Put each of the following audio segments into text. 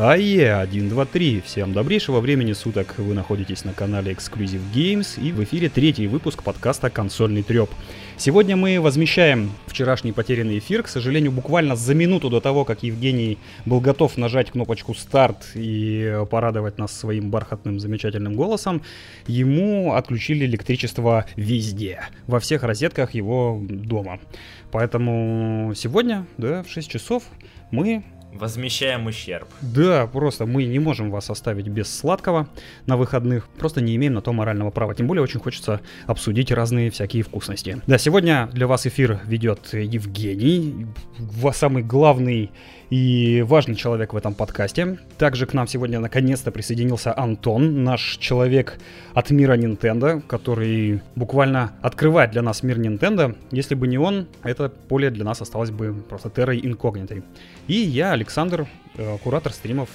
АЕ 123. Всем добрейшего времени суток. Вы находитесь на канале Exclusive Games и в эфире третий выпуск подкаста «Консольный треп». Сегодня мы возмещаем вчерашний потерянный эфир. К сожалению, буквально за минуту до того, как Евгений был готов нажать кнопочку «Старт» и порадовать нас своим бархатным замечательным голосом, ему отключили электричество везде, во всех розетках его дома. Поэтому сегодня, да, в 6 часов мы Возмещаем ущерб. Да, просто мы не можем вас оставить без сладкого на выходных. Просто не имеем на то морального права. Тем более очень хочется обсудить разные всякие вкусности. Да, сегодня для вас эфир ведет Евгений, самый главный и важный человек в этом подкасте. Также к нам сегодня наконец-то присоединился Антон, наш человек от мира Nintendo, который буквально открывает для нас мир Nintendo. Если бы не он, это поле для нас осталось бы просто террой инкогнитой. И я, Александр, э, куратор стримов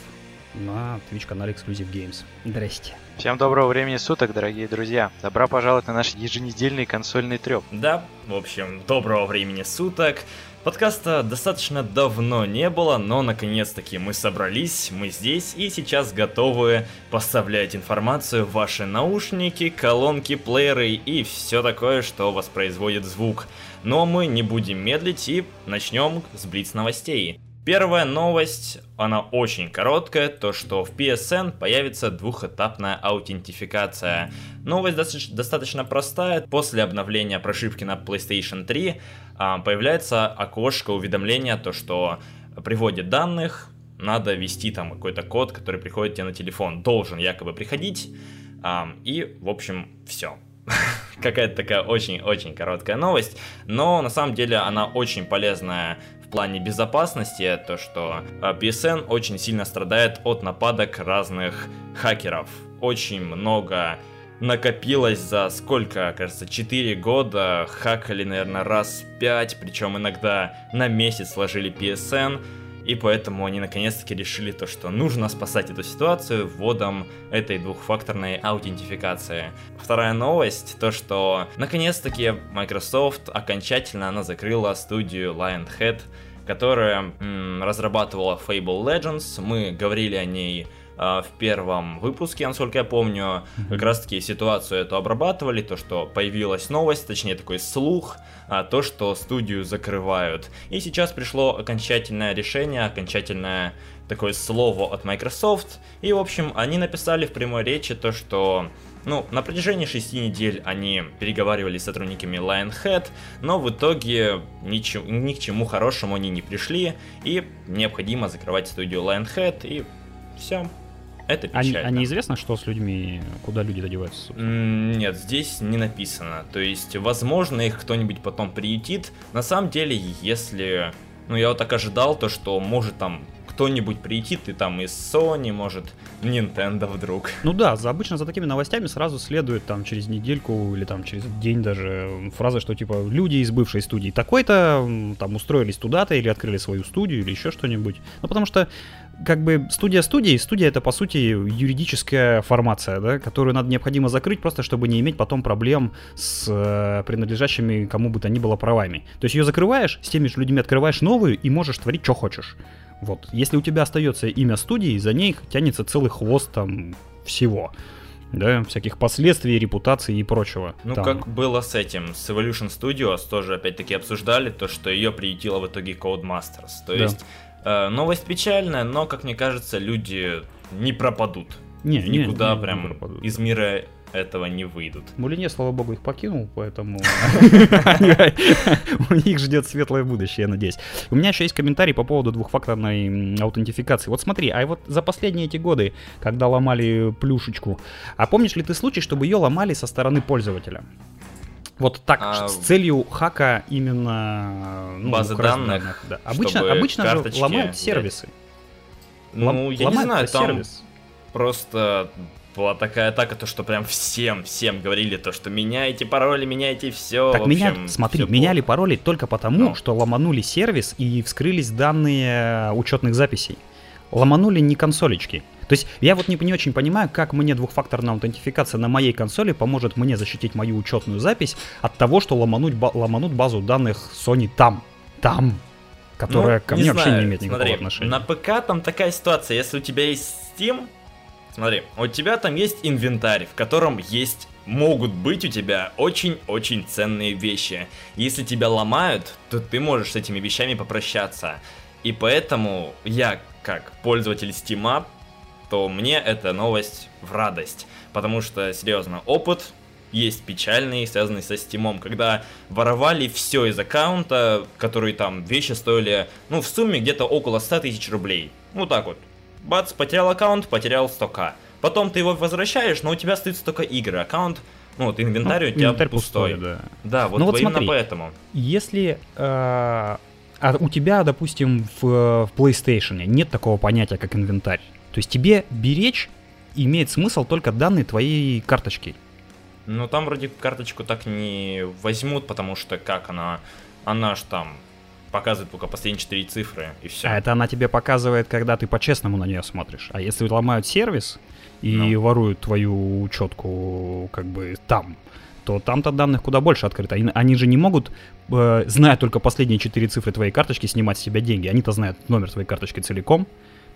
на Twitch-канале Exclusive Games. Здрасте. Всем доброго времени суток, дорогие друзья. Добро пожаловать на наш еженедельный консольный треп. Да, в общем, доброго времени суток. Подкаста достаточно давно не было, но наконец-таки мы собрались, мы здесь и сейчас готовы поставлять информацию в ваши наушники, колонки, плееры и все такое, что воспроизводит звук. Но мы не будем медлить и начнем с Блиц новостей. Первая новость, она очень короткая, то что в PSN появится двухэтапная аутентификация. Новость достаточно, простая. После обновления прошивки на PlayStation 3 а, появляется окошко уведомления, то что при вводе данных надо ввести там какой-то код, который приходит тебе на телефон. Должен якобы приходить. А, и, в общем, все. Какая-то такая очень-очень короткая новость, но на самом деле она очень полезная плане безопасности, то что а, PSN очень сильно страдает от нападок разных хакеров. Очень много накопилось за сколько, кажется, 4 года, хакали, наверное, раз 5, причем иногда на месяц сложили PSN, и поэтому они наконец-таки решили то, что нужно спасать эту ситуацию вводом этой двухфакторной аутентификации. Вторая новость, то что наконец-таки Microsoft окончательно она закрыла студию Lionhead, которая м, разрабатывала Fable Legends. Мы говорили о ней в первом выпуске, насколько я помню, как раз таки ситуацию эту обрабатывали, то, что появилась новость, точнее такой слух, а, то, что студию закрывают. И сейчас пришло окончательное решение, окончательное такое слово от Microsoft. И, в общем, они написали в прямой речи то, что ну, на протяжении шести недель они переговаривали с сотрудниками Lionhead, но в итоге ничего, ни к чему хорошему они не пришли, и необходимо закрывать студию Lionhead, и все. Это печально. А, а неизвестно, что с людьми, куда люди додеваются? Нет, здесь не написано. То есть, возможно, их кто-нибудь потом приютит. На самом деле, если... Ну, я вот так ожидал, то, что может там кто-нибудь прийти, ты там из Sony, может, Nintendo вдруг. Ну да, за, обычно за такими новостями сразу следует там через недельку или там через день даже фраза, что типа люди из бывшей студии такой-то там устроились туда-то или открыли свою студию или еще что-нибудь. Ну потому что как бы студия студии, студия это по сути юридическая формация, да, которую надо необходимо закрыть просто, чтобы не иметь потом проблем с э, принадлежащими кому бы то ни было правами. То есть ее закрываешь, с теми же людьми открываешь новую и можешь творить, что хочешь. Вот. Если у тебя остается имя студии, за ней тянется целый хвост там всего. Да, всяких последствий, репутации и прочего. Ну, там. как было с этим, с Evolution Studios тоже опять-таки обсуждали то, что ее приютила в итоге Codemasters. То да. есть новость печальная, но, как мне кажется, люди не пропадут. Не, никуда не, прям не пропадут. из мира этого не выйдут. Мулине, слава богу, их покинул, поэтому у них ждет светлое будущее, я надеюсь. У меня еще есть комментарий по поводу двухфакторной аутентификации. Вот смотри, а вот за последние эти годы, когда ломали плюшечку, а помнишь ли ты случай, чтобы ее ломали со стороны пользователя? Вот так, а, с целью хака именно ну, базы данных. данных да. Обычно, обычно же ломают сервисы. Ну, Лом, я не знаю, там сервис. просто была такая атака, то что прям всем, всем говорили то, что меняйте пароли, меняйте все. Так меня, смотри, меняли плохо. пароли только потому, ну. что ломанули сервис и вскрылись данные учетных записей. Ломанули не консолечки. То есть я вот не, не очень понимаю, как мне двухфакторная аутентификация на моей консоли поможет мне защитить мою учетную запись от того, что ломануть, ба- ломанут базу данных Sony там. Там которая Ну, ко не мне вообще знаю, не имеет никакого смотри, отношения. На ПК там такая ситуация, если у тебя есть Steam, смотри, у тебя там есть инвентарь, в котором есть могут быть у тебя очень-очень ценные вещи. Если тебя ломают, то ты можешь с этими вещами попрощаться. И поэтому я, как пользователь Steam, то мне эта новость в радость. Потому что, серьезно, опыт есть печальный, связанный со Стимом, когда воровали все из аккаунта, которые там вещи стоили, ну, в сумме где-то около 100 тысяч рублей. Ну, так вот. Бац, потерял аккаунт, потерял 100к. Потом ты его возвращаешь, но у тебя остаются только игры. Аккаунт, ну, вот инвентарь у тебя Инвентарь пустой. да. Да, вот, Ну вот именно смотри. поэтому. Если э, а у тебя, допустим, в, в PlayStation нет такого понятия, как инвентарь, то есть тебе беречь имеет смысл только данные твоей карточки. Ну, там вроде карточку так не возьмут, потому что как она... Она ж там показывает только последние четыре цифры, и все. А это она тебе показывает, когда ты по-честному на нее смотришь. А если ломают сервис и Ну. воруют твою учетку как бы там, то там-то данных куда больше открыто. Они, они же не могут, э, зная только последние четыре цифры твоей карточки, снимать с себя деньги. Они-то знают номер твоей карточки целиком.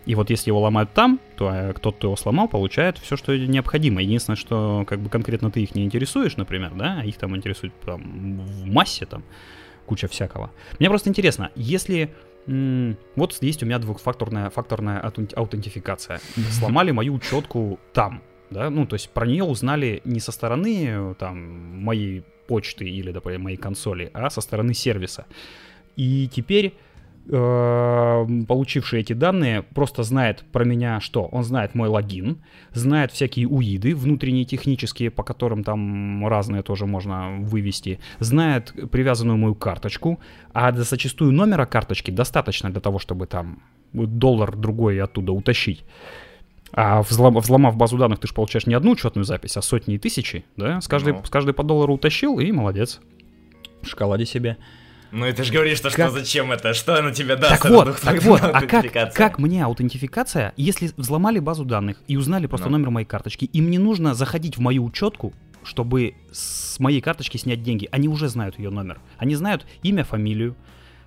И вот если его ломают там, то э, тот, кто его сломал, получает все, что необходимо. Единственное, что как бы конкретно ты их не интересуешь, например, да, а их там интересует там в массе там куча всякого. Мне просто интересно, если вот есть у меня двухфакторная факторная аутен- аутентификация, сломали мою учетку там, да, ну то есть про нее узнали не со стороны э, там моей почты или, допустим, моей консоли, а со стороны сервиса. И теперь получивший эти данные просто знает про меня что? Он знает мой логин, знает всякие уиды внутренние технические, по которым там разные тоже можно вывести, знает привязанную мою карточку, а за- зачастую номера карточки достаточно для того, чтобы там доллар другой оттуда утащить. А взлом- взломав базу данных, ты же получаешь не одну учетную запись, а сотни и тысячи, да? С каждой, Ну. с каждой по доллару утащил, и молодец. В шоколаде себе. Ну и ты же говоришь, что, Как- что зачем это? Что она тебе даст? Так вот, так вот, а как, как мне аутентификация, если взломали базу данных и узнали просто Ну. номер моей карточки, им не нужно заходить в мою учетку, чтобы с моей карточки снять деньги. Они уже знают ее номер. Они знают имя, фамилию,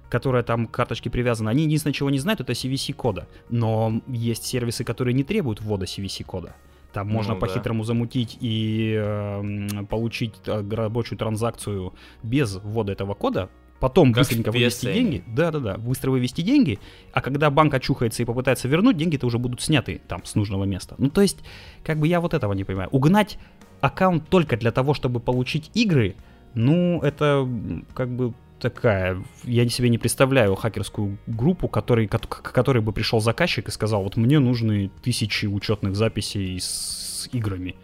которая там к карточке привязана. Они единственное, чего не знают, это CVC-кода. Но есть сервисы, которые не требуют ввода CVC-кода. Там можно Ну да. по-хитрому замутить и эм, получить э, рабочую транзакцию без ввода этого кода, потом Как быстренько вывести деньги. Да-да-да, быстро вывести деньги, а когда банк очухается и попытается вернуть, деньги-то уже будут сняты там с нужного места. Ну, то есть, как бы я вот этого не понимаю. Угнать аккаунт только для того, чтобы получить игры, ну, это как бы такая, я себе не представляю хакерскую группу, который, к которой бы пришел заказчик и сказал, вот мне нужны тысячи учетных записей с играми.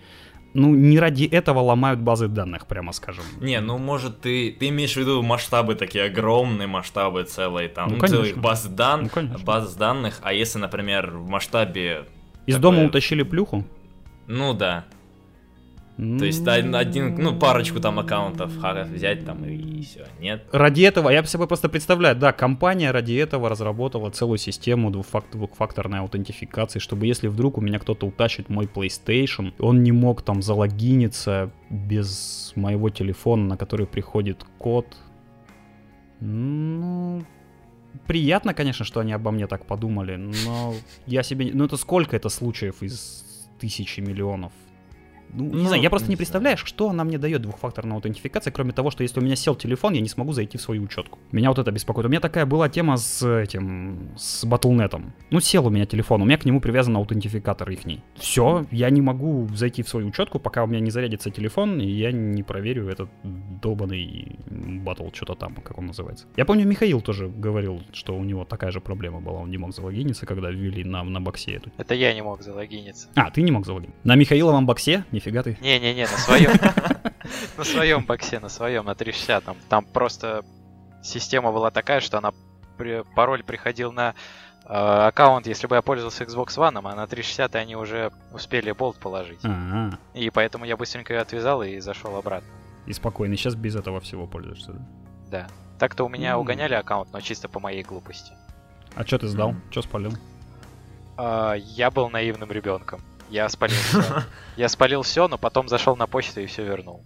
Ну, не ради этого ломают базы данных, прямо скажем. Не, ну может ты, ты имеешь в виду масштабы такие огромные, масштабы целые там, Ну, ну, конечно. целых баз, дан, Ну, конечно. баз данных, а если, например, в масштабе, Из такое- дома утащили плюху. ну да, то есть один, один, ну парочку там аккаунтов взять там и все, нет? Ради этого, я себе просто представляю, да, компания ради этого разработала целую систему двухфак- двухфакторной аутентификации, чтобы если вдруг у меня кто-то утащит мой PlayStation, он не мог там залогиниться без моего телефона, на который приходит код. Ну, приятно, конечно, что они обо мне так подумали, но я себе... Ну, это сколько это случаев из тысячи миллионов? Ну, не Ну, знаю, я просто не не представляю, что она мне дает двухфакторная аутентификация, кроме того, что если у меня сел телефон, я не смогу зайти в свою учетку. Меня вот это беспокоит. У меня такая была тема с этим, с Battle.net. Ну, сел у меня телефон, у меня к нему привязан аутентификатор ихний. Все, я не могу зайти в свою учетку, пока у меня не зарядится телефон, и я не проверю этот долбанный батл, что-то там, как он называется. Я помню, Михаил тоже говорил, что у него такая же проблема была, он не мог залогиниться, когда ввели на, на боксе эту. Это я не мог залогиниться. А, ты не мог залогиниться. На Михаиловом боксе? Нифига ты. Не-не-не, на своем. На своем боксе, на своем, на 360. Там, просто система была такая, что она пароль приходил на э, аккаунт, если бы я пользовался Xbox One, а на 360 они уже успели болт положить. И поэтому я быстренько ее отвязал и зашел обратно. и спокойно. Сейчас без этого всего пользуешься, да? Да. Так-то у меня угоняли аккаунт, но чисто по моей глупости. А что ты сдал? Что спалил? А, я был наивным ребенком. Я спалил все. Я спалил все, но потом зашел на почту и все вернул.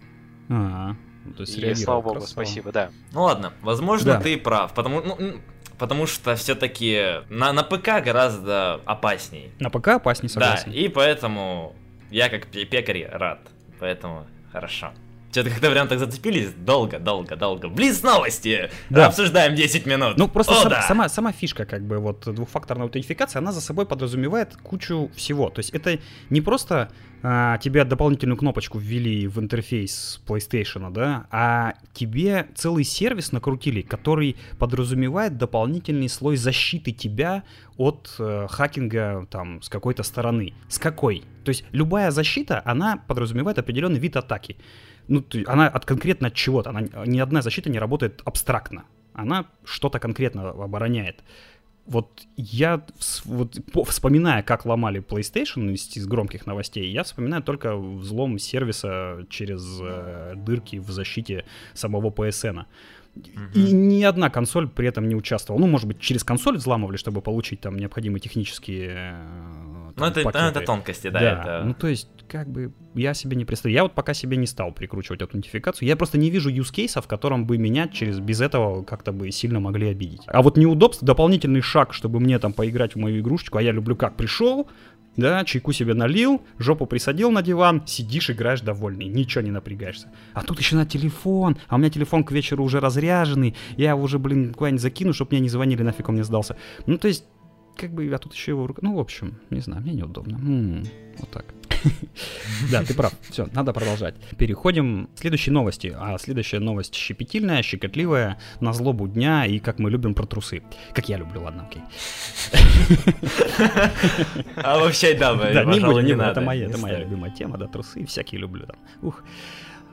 А, ну, то есть И слава богу, красава. спасибо, да. Ну ладно, возможно Да. ты прав, потому ну, потому что все-таки на, на ПК гораздо опасней. На ПК опаснее, согласен. Да, и поэтому я как пекарь рад. Поэтому хорошо. Что-то как-то прям так зацепились долго, долго, долго. Близ новости! Да. Обсуждаем 10 минут. Ну, просто О, сам- да. сама, сама фишка, как бы, вот, двухфакторная аутентификация, она за собой подразумевает кучу всего. То есть это не просто а, тебе дополнительную кнопочку ввели в интерфейс PlayStation, да, а тебе целый сервис накрутили, который подразумевает дополнительный слой защиты тебя от э, хакинга там с какой-то стороны. С какой? То есть любая защита, она подразумевает определенный вид атаки. Ну, она от конкретно от чего-то. Она, ни одна защита не работает абстрактно. Она что-то конкретно обороняет. Вот я, вот, по- вспоминая, как ломали PlayStation из, из громких новостей, я вспоминаю только взлом сервиса через э, дырки в защите самого PSN. И ни одна консоль при этом не участвовала. Ну, может быть, через консоль взламывали, чтобы получить там необходимые технические э, Ну, это, ну, пакеты. это тонкости, да, Да, это... ну то есть, как бы, я себе не представляю. Я вот пока себе не стал прикручивать аутентификацию. Я просто не вижу юзкейса, в котором бы меня через без этого как-то бы сильно могли обидеть. А вот неудобство, дополнительный шаг, чтобы мне там поиграть в мою игрушечку, а я люблю как пришел, да, чайку себе налил, жопу присадил на диван, сидишь, играешь довольный, ничего не напрягаешься. А тут еще на телефон, а у меня телефон к вечеру уже разряженный, я его уже, блин, куда-нибудь закину, чтобы мне не звонили, нафиг он мне сдался. Ну, то есть, как бы, а тут еще его рука... Ну, в общем, не знаю, мне неудобно. М, Вот так. Да, ты прав. Все, надо продолжать. Переходим к следующей новости. А следующая новость щепетильная, щекотливая, на злобу дня и как мы любим про трусы. Как я люблю, ладно, окей. А вообще, да, не надо, Это моя, любимая тема, да, трусы, всякие люблю там. Ух.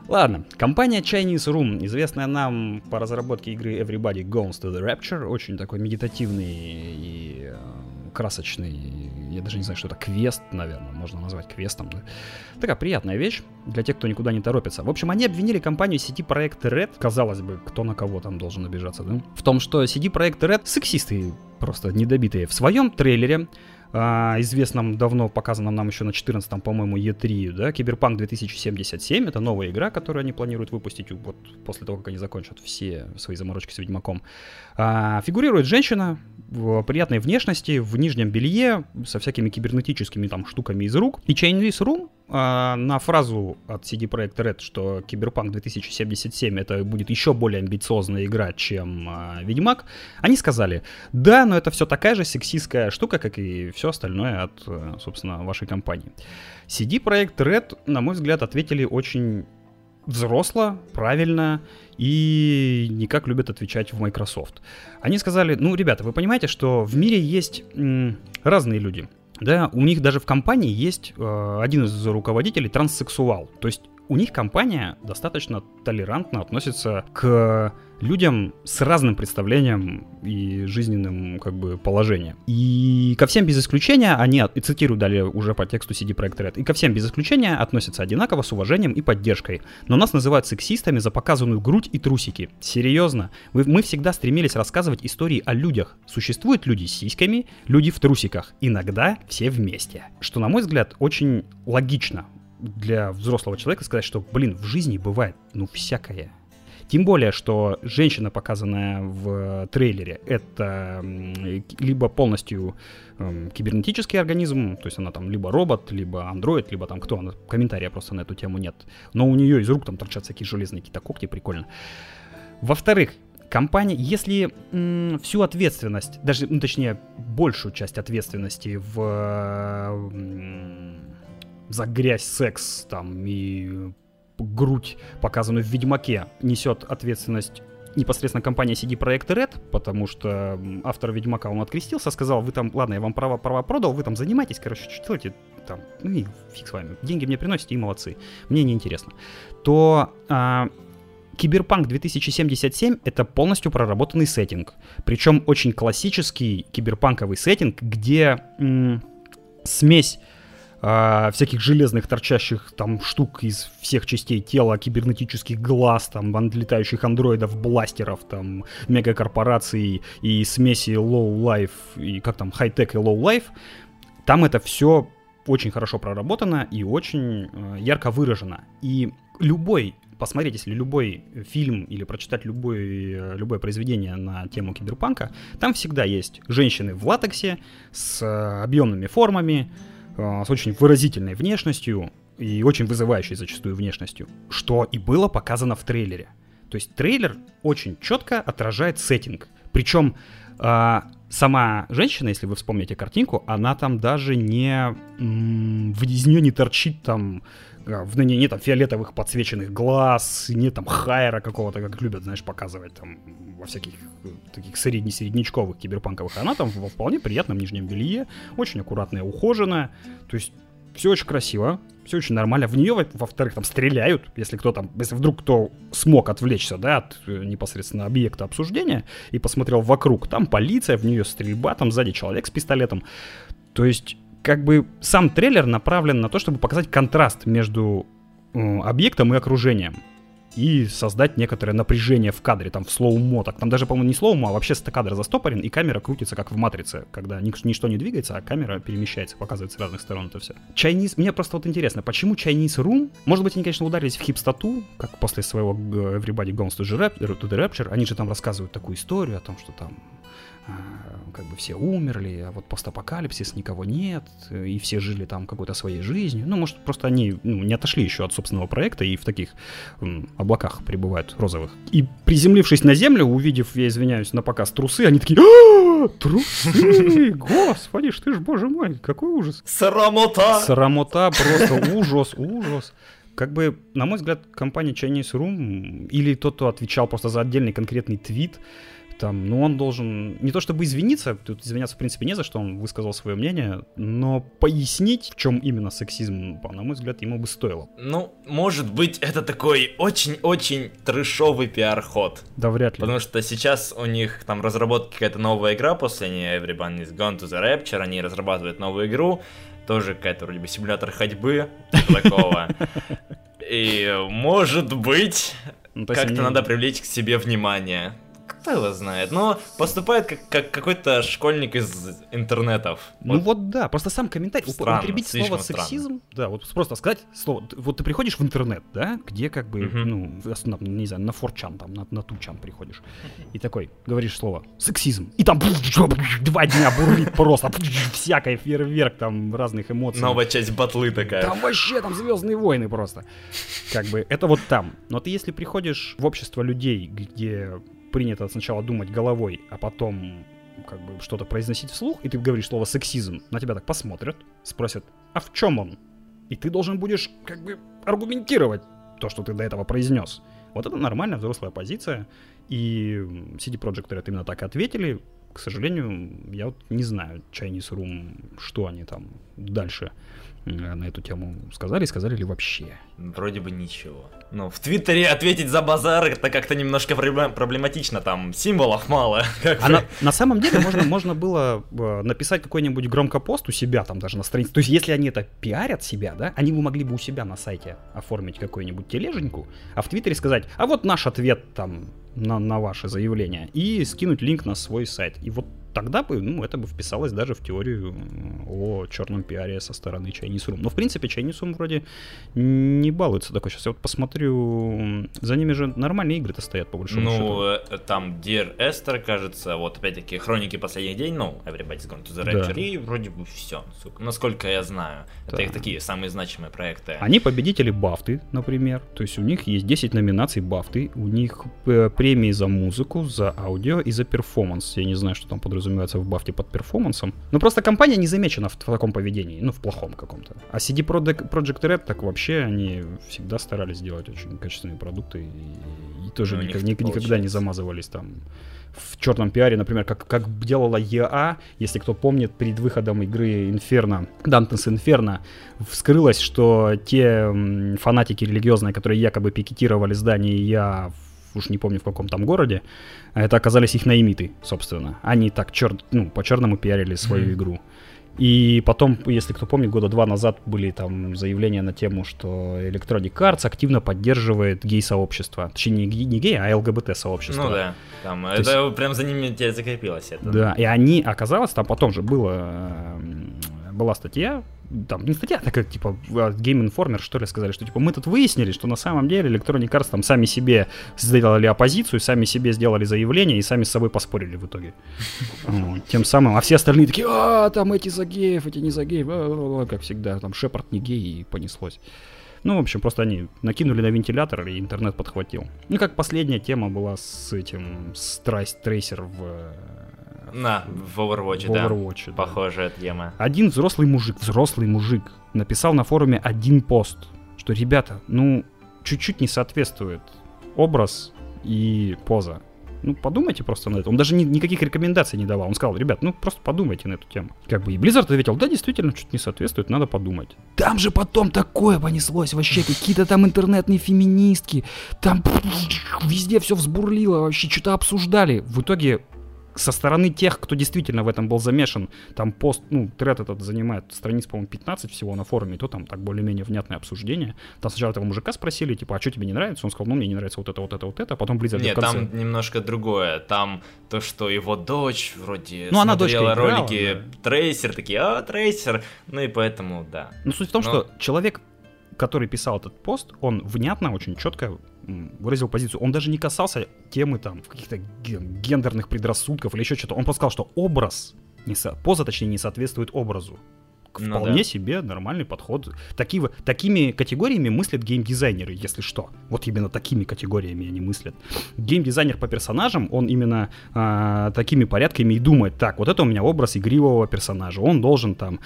Ладно, компания Chinese Room, известная нам по разработке игры Everybody Goes to the Rapture, очень такой медитативный и э, красочный, я даже не знаю, что это, квест, наверное, можно назвать квестом, да. Такая приятная вещь для тех, кто никуда не торопится. В общем, они обвинили компанию CD Projekt Red, казалось бы, кто на кого там должен обижаться, да, в том, что CD Projekt Red сексисты просто недобитые. В своем трейлере а, известном, давно показанном нам еще на 14-м, по-моему, E3, да, Киберпанк 2077, это новая игра, которую они планируют выпустить вот после того, как они закончат все свои заморочки с Ведьмаком. А, фигурирует женщина приятной внешности, в нижнем белье, со всякими кибернетическими там штуками из рук. И Chinese Room а, на фразу от CD Projekt Red, что Киберпанк 2077 это будет еще более амбициозная игра, чем а, Ведьмак, они сказали, да, но это все такая же сексистская штука, как и все остальное от, э, собственно, вашей компании. CD Projekt Red, на мой взгляд, ответили очень взросло, правильно и не как любят отвечать в Microsoft. Они сказали, ну, ребята, вы понимаете, что в мире есть разные люди. Да, у них даже в компании есть э, один из руководителей транссексуал. То есть у них компания достаточно толерантно относится к людям с разным представлением и жизненным как бы положением. И ко всем без исключения они, и цитирую далее уже по тексту CD Projekt Red, и ко всем без исключения относятся одинаково с уважением и поддержкой. Но нас называют сексистами за показанную грудь и трусики. Серьезно. Мы всегда стремились рассказывать истории о людях. Существуют люди с сиськами, люди в трусиках. Иногда все вместе. Что, на мой взгляд, очень логично для взрослого человека сказать, что, блин, в жизни бывает, ну, всякое. Тем более, что женщина, показанная в трейлере, это либо полностью эм, кибернетический организм, то есть она там либо робот, либо андроид, либо там кто, она, комментария просто на эту тему нет. Но у нее из рук там торчат всякие железные какие-то когти, прикольно. Во-вторых, компания, если м, всю ответственность, даже, ну, точнее, большую часть ответственности в м, за грязь, секс там и грудь, показанную в Ведьмаке, несет ответственность непосредственно компания CD Projekt Red, потому что автор Ведьмака, он открестился, сказал, вы там, ладно, я вам права, права продал, вы там занимайтесь, короче, что делаете там, ну и фиг с вами, деньги мне приносите, и молодцы, мне не интересно. То а, Киберпанк 2077 это полностью проработанный сеттинг, причем очень классический киберпанковый сеттинг, где м, смесь а, всяких железных торчащих там штук из всех частей тела, кибернетических глаз, там, летающих андроидов, бластеров, там, мегакорпораций и смеси low-life, и как там, хай-тек и low-life, там это все очень хорошо проработано и очень э, ярко выражено. И любой посмотреть, если любой фильм или прочитать любой, э, любое произведение на тему киберпанка, там всегда есть женщины в латексе с э, объемными формами, э, с очень выразительной внешностью и очень вызывающей зачастую внешностью, что и было показано в трейлере. То есть трейлер очень четко отражает сеттинг. Причем э, сама женщина, если вы вспомните картинку, она там даже не... из нее не торчит там а, в ней нет там фиолетовых подсвеченных глаз, нет там хайера какого-то, как любят, знаешь, показывать там во всяких э, таких средне-середнячковых киберпанковых. Она там во вполне приятном нижнем белье, очень аккуратная, ухоженная. То есть все очень красиво, все очень нормально. В нее, во-вторых, там стреляют, если кто там, если вдруг кто смог отвлечься, да, от э, непосредственно объекта обсуждения и посмотрел вокруг, там полиция, в нее стрельба, там сзади человек с пистолетом. То есть как бы сам трейлер направлен на то, чтобы показать контраст между объектом и окружением. И создать некоторое напряжение в кадре, там в slow-mo. Так, там даже, по-моему, не slow-mo, а вообще кадр застопорен, и камера крутится, как в матрице, когда ничто не двигается, а камера перемещается, показывает с разных сторон это все. Chinese, мне просто вот интересно, почему Chinese Room? Может быть, они, конечно, ударились в хипстоту, как после своего э, Everybody Goes to the Rapture, они же там рассказывают такую историю о том, что там а, как бы все умерли, а вот постапокалипсис, никого нет, и все жили там какой-то своей жизнью. Ну, может, просто они ну, не отошли еще от собственного проекта и в таких м, облаках пребывают розовых. И приземлившись на землю, увидев, я извиняюсь, на показ трусы, они такие, «А, трусы, господи ж ты ж, боже мой, какой ужас. Срамота! Срамота, просто ужас, ужас как бы, на мой взгляд, компания Chinese Room или тот, кто отвечал просто за отдельный конкретный твит, там, ну, он должен не то чтобы извиниться, тут извиняться, в принципе, не за что, он высказал свое мнение, но пояснить, в чем именно сексизм, на мой взгляд, ему бы стоило. Ну, может быть, это такой очень-очень трешовый пиар-ход. Да, вряд ли. Потому что сейчас у них там разработка какая-то новая игра после не Everyone is Gone to the Rapture, они разрабатывают новую игру, тоже какая-то вроде бы симулятор ходьбы, такого. И может быть, ну, как-то надо привлечь к себе внимание. Кто его знает? Но поступает как, как какой-то школьник из интернетов. Ну вот, вот да, просто сам комментарий. Странно, употребить слово сексизм, странно. да, вот просто сказать слово. Вот ты приходишь в интернет, да, где как бы, uh-huh. ну, на, не знаю, на форчан, там, на, на тучан приходишь. И такой, говоришь слово сексизм. И там два дня бурлит просто. Всякое фейерверк, там разных эмоций. Новая часть батлы такая. Там вообще там звездные войны просто. Как бы, это вот там. Но ты если приходишь в общество людей, где принято сначала думать головой, а потом как бы что-то произносить вслух, и ты говоришь слово сексизм, на тебя так посмотрят, спросят, а в чем он? И ты должен будешь как бы аргументировать то, что ты до этого произнес. Вот это нормальная взрослая позиция, и CD Projekt Red именно так и ответили. К сожалению, я вот не знаю Chinese Room, что они там дальше Э, на эту тему сказали, сказали ли вообще? Вроде бы ничего. Ну, в Твиттере ответить за базар это как-то немножко проблематично, там символов мало. А на, на самом деле можно, можно было э, написать какой-нибудь громкопост у себя там даже на странице. То есть если они это пиарят себя, да, они бы могли бы у себя на сайте оформить какую-нибудь тележеньку, а в Твиттере сказать, а вот наш ответ там на, на ваше заявление и скинуть линк на свой сайт. И вот тогда бы, ну, это бы вписалось даже в теорию о черном пиаре со стороны Chinese Room. Но, в принципе, Chinese Room вроде не балуется такой. Сейчас я вот посмотрю, за ними же нормальные игры-то стоят, по большому ну, счету. Ну, там Dear Esther, кажется, вот опять-таки Хроники последних дней, ну, Everybody's Gone to the Rapture, да. и вроде бы все, сука, насколько я знаю. Да. Это их такие самые значимые проекты. Они победители Бафты, например. То есть у них есть 10 номинаций Бафты, у них э, премии за музыку, за аудио и за перформанс. Я не знаю, что там подразумевается подразумевается в бафте под перформансом. Но просто компания не замечена в, в таком поведении, ну, в плохом каком-то. А CD Projekt Red так вообще они всегда старались делать очень качественные продукты и, и тоже ну, никак, ни, никогда не замазывались там в черном пиаре, например, как, как делала EA, если кто помнит, перед выходом игры Inferno, Dante's Inferno, вскрылось, что те фанатики религиозные, которые якобы пикетировали здание EA уж не помню в каком там городе, а это оказались их наимиты, собственно. Они так чер... ну, по-черному пиарили свою mm-hmm. игру. И потом, если кто помнит, года два назад были там заявления на тему, что Electronic Arts активно поддерживает гей-сообщество. Точнее, не, не гей, а ЛГБТ-сообщество. Ну да, там, То это есть... прям за ними теперь закрепилось. Это. Да, и они, оказалось, там потом же было, была статья там, не статья, а как, типа, Game Informer, что ли, сказали, что, типа, мы тут выяснили, что на самом деле Electronic Arts там сами себе сделали оппозицию, сами себе сделали заявление и сами с собой поспорили в итоге. Тем самым, а все остальные такие, а, там эти за геев, эти не за геев, как всегда, там Шепард не гей, и понеслось. Ну, в общем, просто они накинули на вентилятор, и интернет подхватил. Ну, как последняя тема была с этим, с Трейсер в на, в Overwatch, в да. Overwatch, да. Похожая тема. Один взрослый мужик, взрослый мужик, написал на форуме один пост, что, ребята, ну, чуть-чуть не соответствует образ и поза. Ну, подумайте просто на это. Он даже ни, никаких рекомендаций не давал. Он сказал, ребят, ну, просто подумайте на эту тему. Как бы и Blizzard ответил, да, действительно, чуть не соответствует, надо подумать. Там же потом такое понеслось вообще, какие-то там интернетные феминистки, там везде все взбурлило, вообще что-то обсуждали. В итоге со стороны тех, кто действительно в этом был замешан, там пост, ну, тред этот занимает страниц, по-моему, 15 всего на форуме, то там так более-менее внятное обсуждение. Там сначала этого мужика спросили, типа, а что тебе не нравится? Он сказал, ну, мне не нравится вот это, вот это, вот это, а потом Blizzard Нет, там немножко другое. Там то, что его дочь вроде ну, она дочка ролики да. Трейсер, такие, а, Трейсер, ну и поэтому, да. Ну, суть в том, Но... что человек, который писал этот пост, он внятно, очень четко выразил позицию. Он даже не касался темы там каких-то гендерных предрассудков или еще что-то. Он просто сказал, что образ, не со... поза, точнее, не соответствует образу ну, вполне да. себе нормальный подход. Такие, такими категориями мыслят геймдизайнеры, если что. Вот именно такими категориями они мыслят. Геймдизайнер по персонажам, он именно а, такими порядками и думает, так, вот это у меня образ игривого персонажа. Он должен там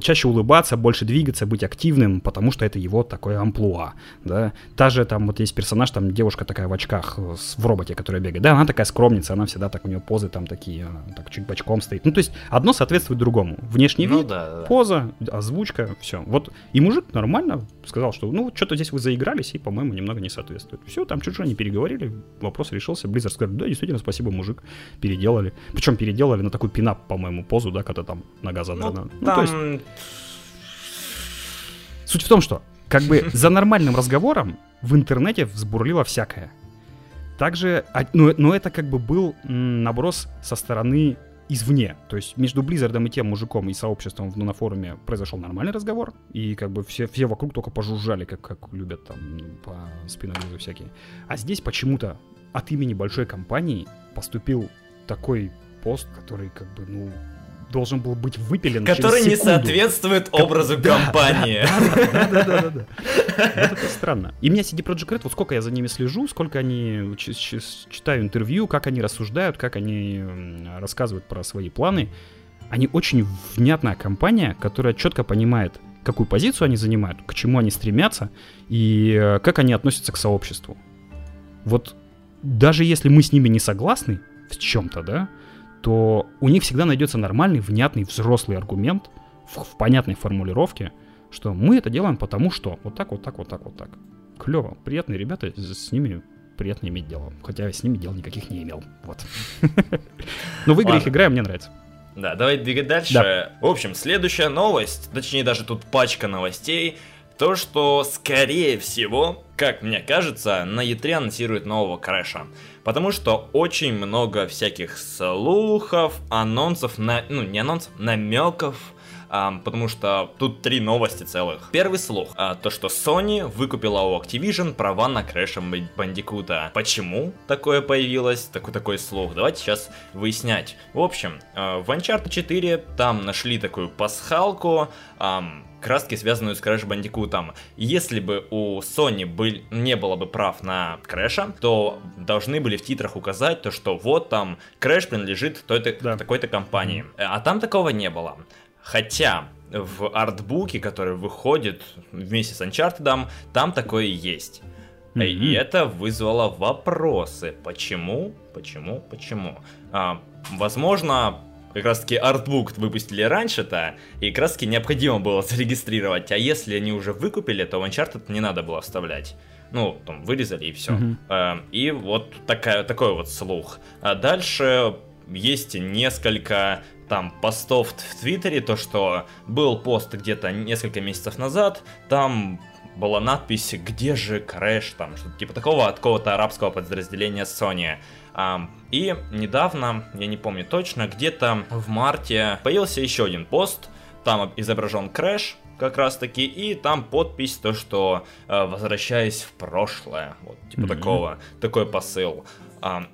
чаще улыбаться, больше двигаться, быть активным, потому что это его такое амплуа. Да? Та же там вот есть персонаж, там девушка такая в очках в роботе, которая бегает. Да, она такая скромница, она всегда так, у нее позы там такие, так чуть бочком стоит. Ну, то есть одно соответствует другому. Внешний ну, вид, да, да поза, озвучка, все. Вот и мужик нормально сказал, что ну что-то здесь вы заигрались и, по-моему, немного не соответствует. Все, там чуть-чуть они переговорили, вопрос решился. Blizzard сказал, да, действительно, спасибо, мужик, переделали. Причем переделали на такую пинап, по-моему, позу, да, когда там нога задрана. Ну, ну, там... то есть... Суть в том, что как бы за нормальным разговором в интернете взбурлило всякое. Также, но, но это как бы был наброс со стороны извне. То есть между Близзардом и тем мужиком и сообществом на форуме произошел нормальный разговор, и как бы все, все вокруг только пожужжали, как, как любят там по спиногрузу всякие. А здесь почему-то от имени большой компании поступил такой пост, который как бы, ну, должен был быть выпилен Который не соответствует образу да, компании. Да, да, да, да, да. Вот это странно. И меня CD Projekt Red, вот сколько я за ними слежу, сколько они читаю интервью, как они рассуждают, как они рассказывают про свои планы, они очень внятная компания, которая четко понимает, какую позицию они занимают, к чему они стремятся и э, как они относятся к сообществу. Вот даже если мы с ними не согласны в чем-то, да, то у них всегда найдется нормальный, внятный, взрослый аргумент в, в понятной формулировке, что мы это делаем потому что. Вот так, вот так, вот так, вот так. Клево. Приятные ребята, с ними приятно иметь дело. Хотя я с ними дел никаких не имел. Вот. Но в игры их играю, мне нравится. Да, давай двигать дальше. Да. В общем, следующая новость, точнее даже тут пачка новостей, то, что, скорее всего, как мне кажется, на E3 анонсируют нового Крэша. Потому что очень много всяких слухов, анонсов, на, ну не анонсов, намеков, а, потому что тут три новости целых. Первый слух, а, то что Sony выкупила у Activision права на Крэша Бандикута. Почему такое появилось, такой такой слух? Давайте сейчас выяснять. В общем, а, в Uncharted 4 там нашли такую пасхалку, а, краски, связанную с Crash Bandicoot. Если бы у Sony был, не было бы прав на Крэша, то должны были в титрах указать то, что вот там Crash принадлежит той-то, да. такой-то компании. А там такого не было. Хотя в артбуке, который выходит вместе с Uncharted, там такое есть. Mm-hmm. И это вызвало вопросы. Почему? Почему? Почему? А, возможно, как раз таки артбук выпустили раньше-то, и как раз таки необходимо было зарегистрировать, а если они уже выкупили, то в Uncharted не надо было вставлять. Ну, там, вырезали и все. Mm-hmm. Э, и вот такая, такой вот слух. А дальше есть несколько там постов в Твиттере, то что был пост где-то несколько месяцев назад, там была надпись «Где же Крэш?» там что-то типа такого от какого-то арабского подразделения Sony. И недавно, я не помню точно, где-то в марте появился еще один пост, там изображен Крэш, как раз таки, и там подпись, то, что э, возвращаясь в прошлое, вот, типа Мгм. такого, такой посыл.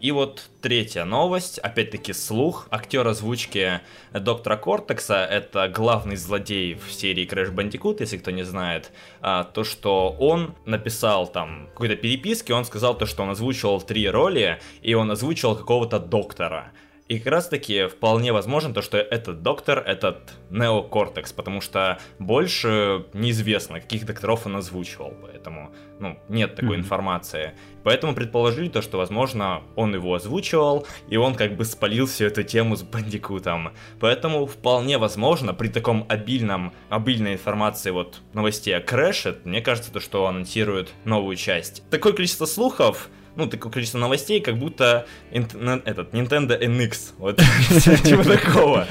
И вот третья новость, опять-таки слух, актер озвучки Доктора Кортекса, это главный злодей в серии Crash Bandicoot, если кто не знает, а, то, что он написал там какой-то переписке, он сказал то, что он озвучивал три роли, и он озвучивал какого-то доктора. И как раз таки вполне возможно то, что этот доктор, этот Неокортекс, потому что больше неизвестно, каких докторов он озвучивал, поэтому, ну, нет такой Мгм. информации. Поэтому предположили то, что, возможно, он его озвучивал, и он как бы спалил всю эту тему с Бандикутом. Поэтому вполне возможно, при таком обильном, обильной информации вот новостей о Крэше, мне кажется, то, что анонсируют новую часть. Такое количество слухов, ну, такое количество новостей, как будто на- этот Nintendo NX, вот типа такого.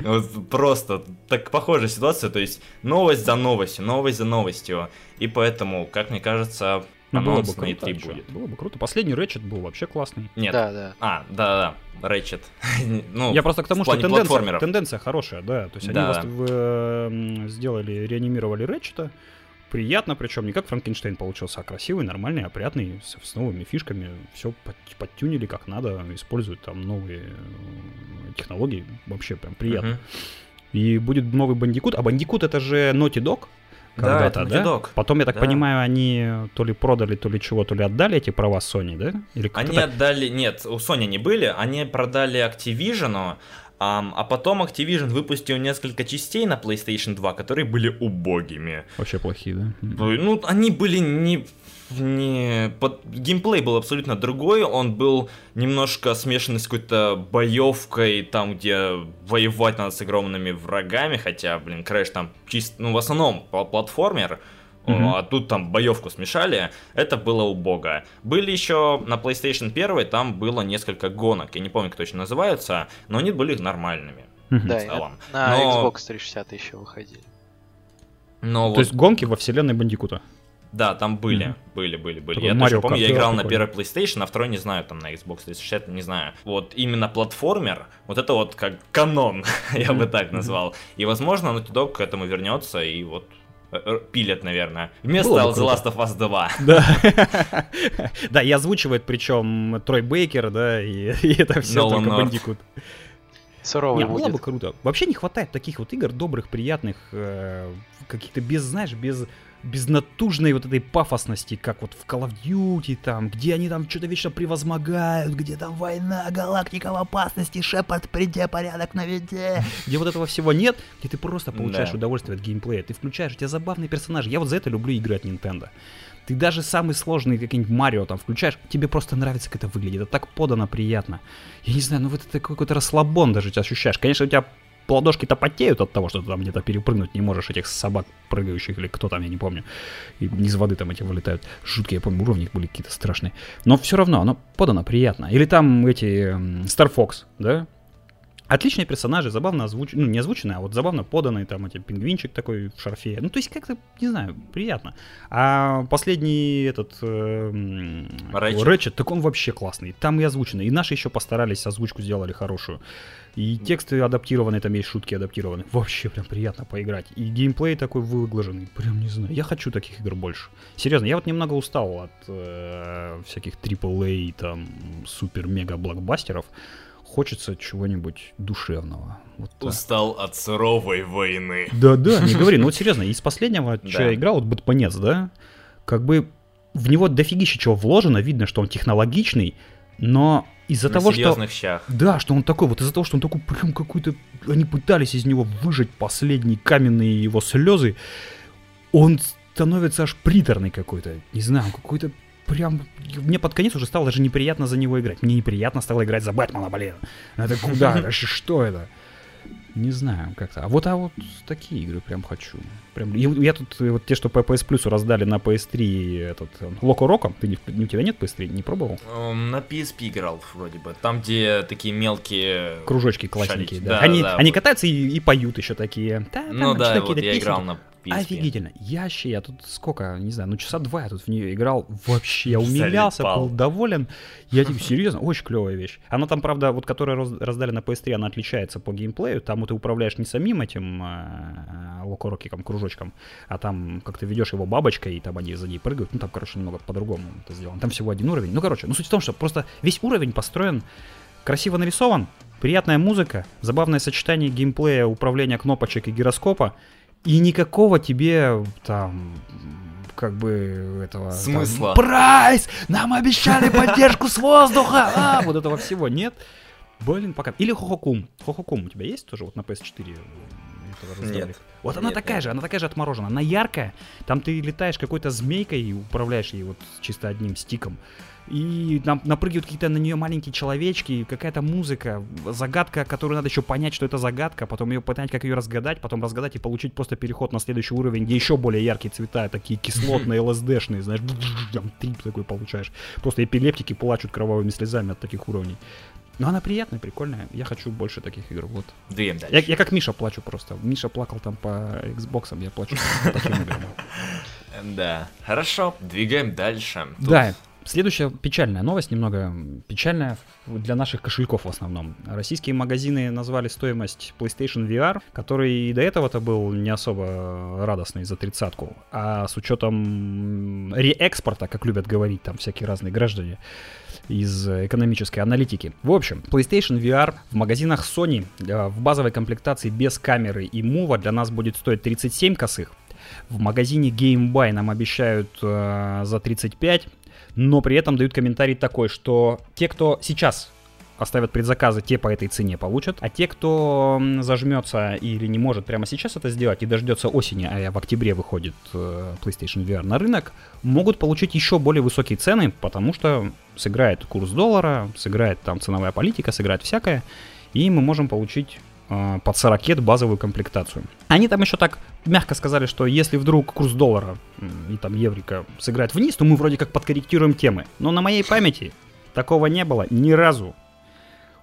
Вот просто так похожая ситуация, то есть новость за новостью, новость за новостью. И поэтому, как мне кажется, Ну, было бы анонс на круто, E3 чё, будет. Было бы круто. Последний Ratchet был вообще классный. Нет. Да, да. А, да-да, Ratchet. ну, Я просто к тому, что тенденция, тенденция хорошая, да. То есть они Да. вас в, э, сделали, реанимировали Рэчета. Приятно, причем не как Франкенштейн получился, а красивый, нормальный, опрятный, с, с новыми фишками. Все подтюнили как надо, используют там новые э, технологии. Вообще прям приятно. Мгм. И будет новый Бандикут. А Бандикут это же Naughty Dog. Да, когда-то, Naughty Dog. Потом, я так Да. понимаю, они то ли продали, то ли чего, то ли отдали эти права Sony, да? Или Они так? отдали... Нет, у Sony не были, они продали Activision, ам, а потом Activision выпустил несколько частей на PlayStation 2, которые были убогими. Вообще плохие, да? М. Ну, они были не... не... Под... Геймплей был абсолютно другой, он был немножко смешанный с какой-то боевкой, там, где воевать надо с огромными врагами, хотя, блин, Crash там чисто, ну, в основном пла- Мгм. а тут там боевку смешали, это было убого. Были еще на PlayStation 1, там было несколько гонок, я не помню, как точно называются, но они были нормальными. Мгм. Да, в и на, целом. на Но- Xbox 360 еще выходили. Но То вот есть гонки во вселенной Бандикута. Да, там были, Мгм. были, были, были. Такой Я даже помню, я играл на первой PlayStation, а второй не знаю, там на Xbox 360, не знаю. Вот именно платформер, вот это вот как канон, я бы так назвал. И, возможно, Naughty Dog к этому вернется и вот пилят, наверное. Вместо Было бы The круто. Last of Us 2. Да. Да, и озвучивает причем Трой Бейкер, да, и, и это все Нолан только. Бандикут. Суровый Не, было будет. бы круто. Вообще не хватает таких вот игр добрых, приятных, э, каких-то без, знаешь, без без натужной вот этой пафосности, как вот в Call of Duty там, где они там что-то вечно превозмогают, где там война, галактика в опасности, Шепард, приди, порядок наведи. Где вот этого всего нет, где ты просто получаешь Да. удовольствие от геймплея. Ты включаешь, у тебя забавный персонаж. Я вот за это люблю играть Nintendo. Ты даже самый сложный какой-нибудь Марио там включаешь, тебе просто нравится, как это выглядит. Это так подано приятно. Я не знаю, ну вот это какой-то расслабон даже ты ощущаешь. Конечно, у тебя ладошки-то потеют от того, что ты там где-то перепрыгнуть не можешь этих собак прыгающих или кто там, я не помню. И из воды там эти вылетают. Жуткие, я помню, уровни были какие-то страшные. Но все равно, оно подано приятно. Или там эти Star Fox, да? Отличные персонажи, забавно озвучены, ну не озвученные, а вот забавно поданные, там эти пингвинчик такой в шарфе. Ну то есть как-то, не знаю, приятно. А последний этот э. Ratchet, так он вообще классный. Там и озвученный. И наши еще постарались, озвучку сделали хорошую. И тексты адаптированы, там есть шутки адаптированы. Вообще прям приятно поиграть. И геймплей такой выглаженный. Прям не знаю. Я хочу таких игр больше. Серьезно, я вот немного устал от э, всяких AAA, там, супер-мега-блокбастеров. Хочется чего-нибудь душевного. Вот так. Устал от суровой войны. Да-да, не говори, ну вот серьезно, из последнего, что я играл, вот Бэтменец, да, как бы в него дофигища чего вложено, видно, что он технологичный, но из-за На того, что... щах. Да, что он такой, вот из-за того, что он такой прям какой-то... Они пытались из него выжать последние каменные его слезы, он становится аж приторный какой-то, не знаю, какой-то прям... Мне под конец уже стало даже неприятно за него играть. Мне неприятно стало играть за Бэтмена, блин. Это куда? Что это? Не знаю, как-то. А вот, а вот такие игры прям хочу. Прям, и я тут, э, вот те, что по PS Plus раздали на PS3, этот, Локо Роком, ты не, у тебя нет PS3, не пробовал? Эм, На PSP играл вроде бы. Там, где такие мелкие... Кружочки классненькие, Шарики. да. Да, они да, они вот. катаются и, и поют еще такие. Ну да, что-то вот какие-то я песенки. играл на PSP. Офигительно. Я вообще, я тут сколько, не знаю, ну часа два я тут в нее играл. Вообще, я умилялся, был доволен. Я тебе серьезно, очень клевая вещь. Она там, правда, вот которая раз- раздали на PS3, она отличается по геймплею. Там вот ты управляешь не самим этим э, локорокиком, кружочком, а там как ты ведешь его бабочкой, и там они за ней прыгают. Ну там, короче, немного по-другому это сделано. Там всего один уровень. Ну, короче, ну суть в том, что просто весь уровень построен красиво нарисован, приятная музыка, забавное сочетание геймплея, управления кнопочек и гироскопа, и никакого тебе там как бы этого... там, Смысла. Прайс! Нам обещали поддержку с воздуха! А, вот этого всего нет. Блин, пока. Или Хохокум. Хохокум у тебя есть тоже вот на PS4? Этого? Нет. Вот она Нет, такая нет. же, она такая же отморожена. Она яркая. Там ты летаешь какой-то змейкой и управляешь ей вот чисто одним стиком. И нам напрыгивают какие-то на нее маленькие человечки, какая-то музыка, загадка, которую надо еще понять, что это загадка, потом ее понять, как ее разгадать, потом разгадать и получить просто переход на следующий уровень, где еще более яркие цвета, такие кислотные, ЛСДшные, знаешь, там трип такой получаешь. Просто эпилептики плачут кровавыми слезами от таких уровней. Но она приятная, прикольная. Я хочу больше таких игр. Вот. Двигаем дальше. Я, я как Миша плачу просто. Миша плакал там по Xbox, я плачу по таким играм. Да. Хорошо, двигаем дальше. Тут Да, следующая печальная новость, немного печальная для наших кошельков в основном. Российские магазины назвали стоимость PlayStation VR, который и до этого-то был не особо радостный за тридцатку, а с учетом реэкспорта, как любят говорить там всякие разные граждане, из экономической аналитики. В общем, PlayStation VR в магазинах Sony э, в базовой комплектации без камеры и мува для нас будет стоить 37 косых. В магазине Game Buy нам обещают э, за 35, но при этом дают комментарий такой, что те, кто сейчас оставят предзаказы, те по этой цене получат, а те, кто зажмется или не может прямо сейчас это сделать и дождется осени, а в октябре выходит э, PlayStation VR на рынок, могут получить еще более высокие цены, потому что сыграет курс доллара, сыграет там ценовая политика, сыграет всякое, и мы можем получить э, под 40 базовую комплектацию. Они там еще так мягко сказали, что если вдруг курс доллара и там еврика сыграет вниз, то мы вроде как подкорректируем темы. Но на моей памяти такого не было ни разу.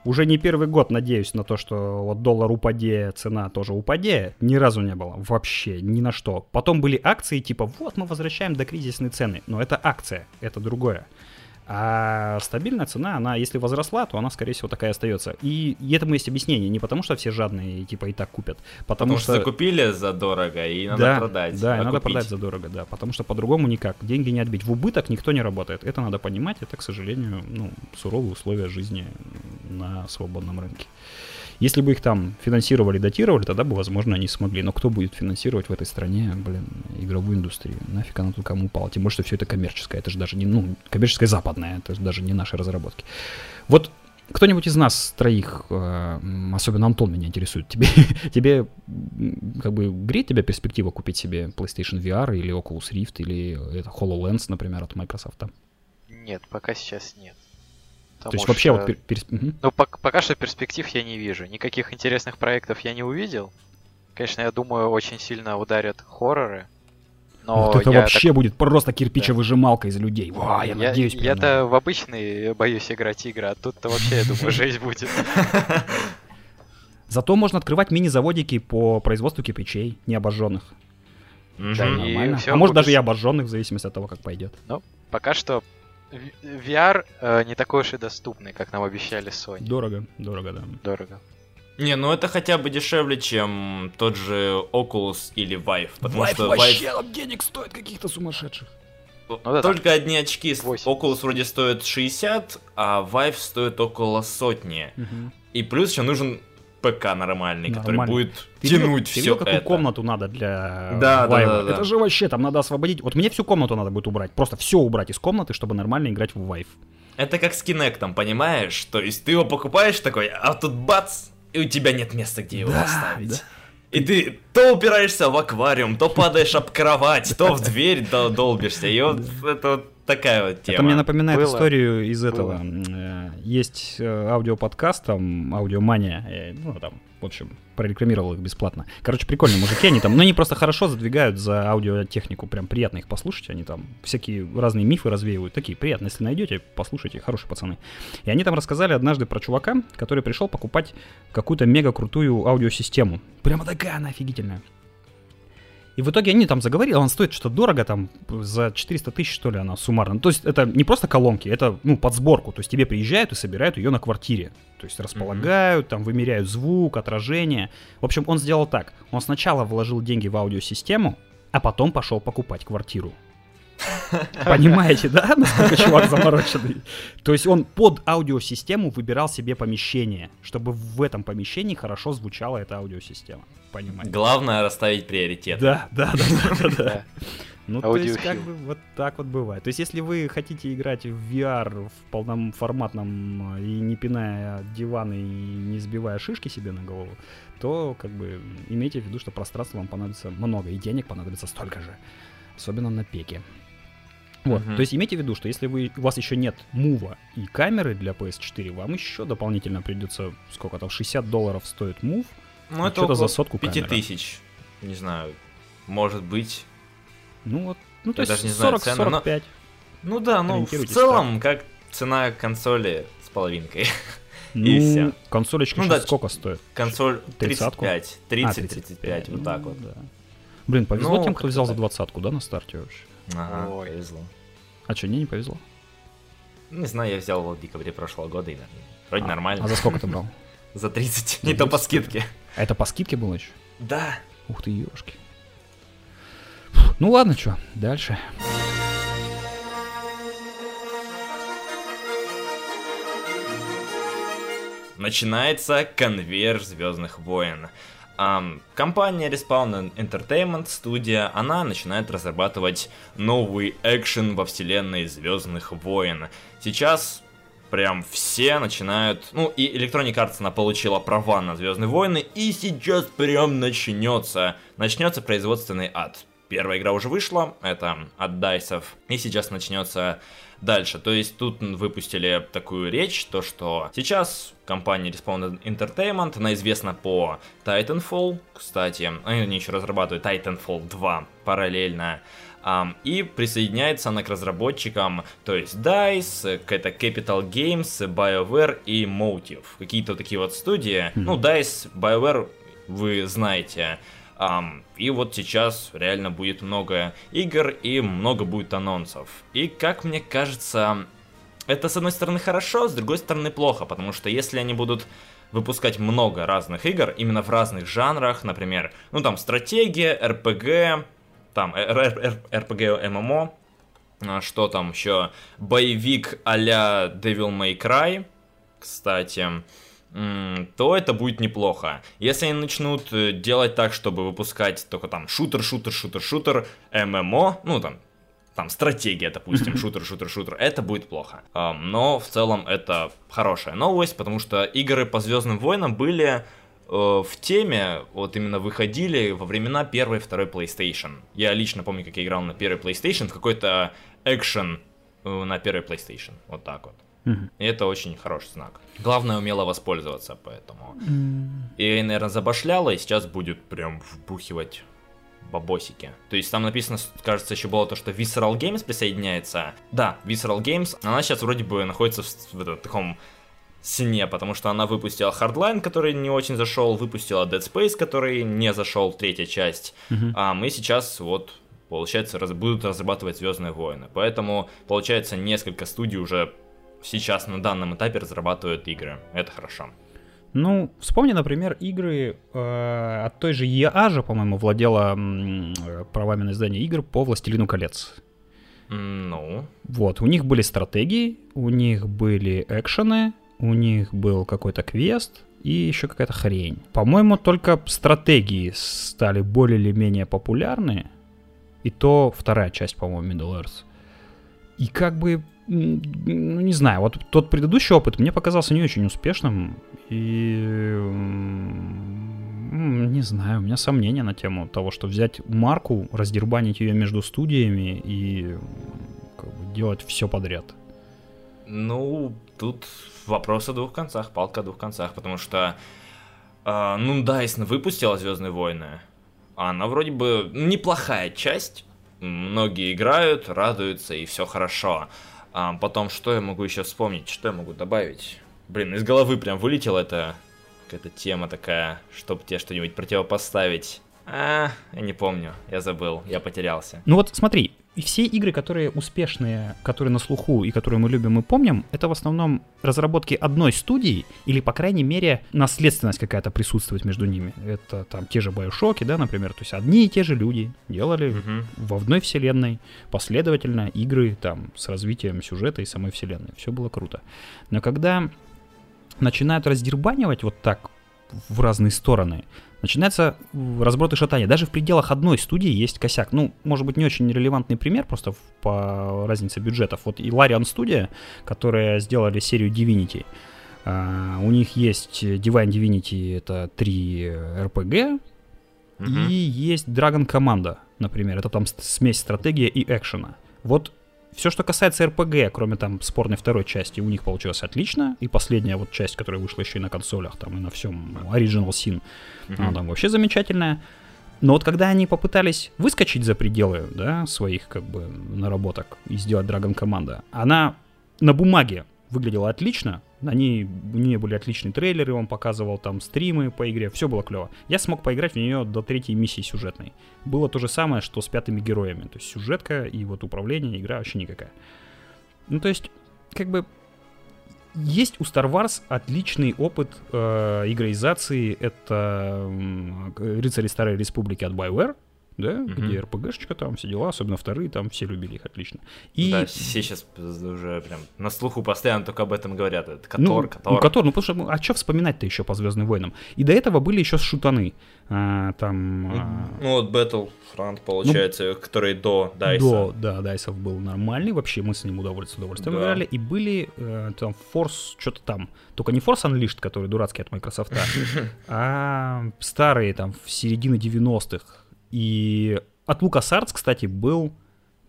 Уже не первый год надеюсь на то, что вот доллар упаде, цена тоже упаде. Ни разу не было. Вообще, ни на что. Потом были акции типа, вот мы возвращаем до кризисной цены. Но это акция, это другое. А стабильная цена, она, если возросла, то она, скорее всего, такая остается. И, этому есть объяснение. Не потому, что все жадные, типа, и так купят. Потому, Потому что закупили задорого и надо да, продать. Да, и надо купить. продать задорого, да. Потому что по-другому никак. Деньги не отбить. В убыток никто не работает. Это надо понимать. Это, к сожалению, ну, суровые условия жизни на свободном рынке. Если бы их там финансировали, датировали, тогда бы, возможно, они смогли. Но кто будет финансировать в этой стране, блин, игровую индустрию? Нафиг она тут кому упала? Тем более, что все это коммерческое. Это же даже не, ну, коммерческое западное. Это же даже не наши разработки. Вот кто-нибудь из нас троих, э, особенно Антон меня интересует, тебе, тебе как бы греет тебя перспектива купить себе PlayStation VR или Oculus Rift или это HoloLens, например, от Microsoft? Нет, пока сейчас нет. То есть вообще вот... пер- перс-. Ну, пок- пока что перспектив я не вижу. Никаких интересных проектов я не увидел. Конечно, я думаю, очень сильно ударят хорроры. Но вот это вообще будет просто кирпичевыжималка из людей. Ва, я, так- я- надеюсь. Я-то в обычный боюсь играть игры, а тут-то вообще, я думаю, жесть будет. Зато можно открывать мини-заводики по производству кирпичей, необожженных. Да, и Нормально. а может даже и обожженных, в зависимости от того, как пойдет. Пока что VR э, не такой уж и доступный, как нам обещали Sony. Дорого, дорого, да. Дорого. Не, ну это хотя бы дешевле, чем тот же Oculus или Vive. Потому что Vive денег стоит каких-то сумасшедших. да, только одни очки. с- 80. Oculus вроде стоит 60, а Vive стоит около сотни. И плюс еще нужен ПК нормальный, который Нормальный. будет Ты видел- тянуть ты все видел, какую это. комнату надо для Да, да, Vive? да, да. Это же вообще, там надо освободить. Вот мне всю комнату надо будет убрать. Просто все убрать из комнаты, чтобы нормально играть в Vive. Это как с Kinect, понимаешь? То есть ты его покупаешь такой, а тут бац, и у тебя нет места, где его Да, поставить. да. И ты то упираешься в аквариум, то падаешь об кровать, то в дверь дол- долбишься. И вот это вот такая вот тема. Это мне напоминает Было. историю из этого. Было. э, Есть э, аудиоподкаст, там, аудиомания, э, ну, там, в общем, прорекламировал их бесплатно. Короче, прикольные мужики, они там, ну, они просто хорошо задвигают за аудиотехнику, прям приятно их послушать, они там всякие разные мифы развеивают, такие приятные, если найдете, послушайте, хорошие пацаны. И они там рассказали однажды про чувака, который пришел покупать какую-то мега крутую аудиосистему. Прямо такая она офигительная. И в итоге они там заговорили, он стоит что-то дорого, там за 400 тысяч, что ли, она суммарно. То есть это не просто колонки, это, ну, под сборку. То есть тебе приезжают и собирают ее на квартире. То есть располагают, mm-hmm. там вымеряют звук, отражение. В общем, он сделал так. Он сначала вложил деньги в аудиосистему, а потом пошел покупать квартиру. Понимаете, да, насколько чувак замороченный? То есть он под аудиосистему выбирал себе помещение, чтобы в этом помещении хорошо звучала эта аудиосистема. Понимаете? Главное расставить приоритет. Да, да, да, да, да. Ну, то есть, как бы вот так вот бывает. То есть, если вы хотите играть в VR в полноформатном и не пиная диваны и не сбивая шишки себе на голову, то, как бы, имейте в виду, что пространства вам понадобится много, и денег понадобится столько же. Особенно на пеке. Вот, uh-huh. то есть имейте в виду, что если вы, у вас еще нет мува и камеры для PS4, вам еще дополнительно придется, сколько там, 60 долларов стоит мув, ну, это что-то за сотку 5000, не знаю, может быть. Ну вот, ну то Я есть 40-45. Ну да, ну в целом, так. как цена консоли с половинкой. Ну, и все. Консолечка ну, да, сколько стоит? Консоль 35, 30-35, а, вот так вот. Да. Блин, повезло ну, тем, кто взял за двадцатку, да, на старте вообще? Ага, Ой. повезло. А что, мне не повезло? Не знаю, я взял его в декабре прошлого года, и вроде а, нормально. А за сколько ты брал? За 30, не то по скидке. А это по скидке было еще? Да. Ух ты, ёшки. Ну ладно, что, дальше. Начинается конвейер Звездных войн. Um, компания Respawn Entertainment, студия, она начинает разрабатывать новый экшен во вселенной Звездных войн. Сейчас прям все начинают... Ну, и Electronic Arts, она получила права на Звездные войны, и сейчас прям начнется. Начнется производственный ад. Первая игра уже вышла, это от Дайсов, и сейчас начнется дальше. То есть тут выпустили такую речь, то что сейчас компания Respawn Entertainment, она известна по Titanfall, кстати, они еще разрабатывают Titanfall 2 параллельно, Um, и присоединяется она к разработчикам, то есть DICE, какая-то Capital Games, BioWare и Motive. Какие-то такие вот студии. Mm-hmm. Ну, DICE, BioWare вы знаете. Um, и вот сейчас реально будет много игр и много будет анонсов. И как мне кажется, это с одной стороны хорошо, с другой стороны плохо, потому что если они будут выпускать много разных игр, именно в разных жанрах, например, ну там стратегия, РПГ, там РПГ ММО, а что там еще, боевик а-ля Devil May Cry, кстати, то это будет неплохо. Если они начнут э, делать так, чтобы выпускать только там шутер, шутер, шутер, шутер, ММО, ну там, там стратегия, допустим, шутер, шутер, шутер, это будет плохо. Но в целом это хорошая новость, потому что игры по Звездным войнам были э, в теме, вот именно выходили во времена первой и второй PlayStation. Я лично помню, как я играл на первой PlayStation в какой-то экшен э, на первой PlayStation. Вот так вот. И это очень хороший знак. Главное умело воспользоваться, поэтому. И, наверное, забашляла, и сейчас будет прям вбухивать бабосики. То есть там написано, кажется, еще было то, что Visceral Games присоединяется. Да, Visceral Games, она сейчас вроде бы находится в, в, в таком сне, потому что она выпустила Hardline, который не очень зашел, выпустила Dead Space, который не зашел, третья часть. Mm-hmm. А мы сейчас вот получается, раз, будут разрабатывать Звездные войны. Поэтому, получается, несколько студий уже сейчас на данном этапе разрабатывают игры. Это хорошо. Ну, вспомни, например, игры э, от той же EA же, по-моему, владела э, правами на издание игр по «Властелину колец». Ну? Вот, у них были стратегии, у них были экшены, у них был какой-то квест и еще какая-то хрень. По-моему, только стратегии стали более или менее популярны, и то вторая часть, по-моему, Middle Earth. И как бы ну, не знаю, вот тот предыдущий опыт мне показался не очень успешным, и не знаю, у меня сомнения на тему того, что взять марку, раздербанить ее между студиями и как бы, делать все подряд. Ну, тут вопрос о двух концах, палка о двух концах, потому что, э, ну, Дайсон выпустила Звездные войны, она вроде бы неплохая часть, многие играют, радуются и все хорошо. А потом, что я могу еще вспомнить? Что я могу добавить? Блин, из головы прям вылетела эта какая-то тема такая, чтобы тебе что-нибудь противопоставить. А, я не помню, я забыл, я потерялся. Ну вот смотри, и все игры, которые успешные, которые на слуху и которые мы любим и помним, это в основном разработки одной студии или, по крайней мере, наследственность какая-то присутствует между ними. Это там те же Bioshock, да, например, то есть одни и те же люди делали Мгм. в одной вселенной последовательно игры там с развитием сюжета и самой вселенной. Все было круто. Но когда начинают раздербанивать вот так в разные стороны, начинается разброд и шатание. Даже в пределах одной студии есть косяк. Ну, может быть, не очень релевантный пример, просто по разнице бюджетов. Вот и Larian Studio, которые сделали серию Divinity, а, у них есть Divine Divinity, это три RPG, Мгм. и есть Dragon Команда, например. Это там смесь стратегии и экшена. Вот все, что касается RPG, кроме там спорной второй части, у них получилось отлично. И последняя вот часть, которая вышла еще и на консолях, там и на всем Original Sin, Мгм. она там вообще замечательная. Но вот когда они попытались выскочить за пределы, да, своих как бы наработок и сделать Dragon Команда, она на бумаге выглядела отлично, на ней, у нее были отличные трейлеры, он показывал там стримы по игре, все было клево. Я смог поиграть в нее до третьей миссии сюжетной. Было то же самое, что с пятыми героями. То есть сюжетка и вот управление, игра вообще никакая. Ну, то есть, как бы, есть у Star Wars отличный опыт э, игроизации. Это м, «Рыцари Старой Республики» от BioWare, да, Мгм. где РПГшечка там, все дела, особенно вторые, там все любили их отлично. И Да, все сейчас уже прям на слуху постоянно только об этом говорят. Это Ну, Котор, ну, Котор. Котор, ну потому что, ну, а что вспоминать-то еще по Звездным войнам? И до этого были еще шутаны. А, там... а, Ну вот Battlefront, получается, который до Дайса. До, да, Дайсов был нормальный, вообще мы с ним удовольствие, с удовольствием Да. играли. И были э, там Force, что-то там. Только не Force Unleashed, который дурацкий от Microsoft, а старые там в середине 90-х. И от LucasArts, кстати, был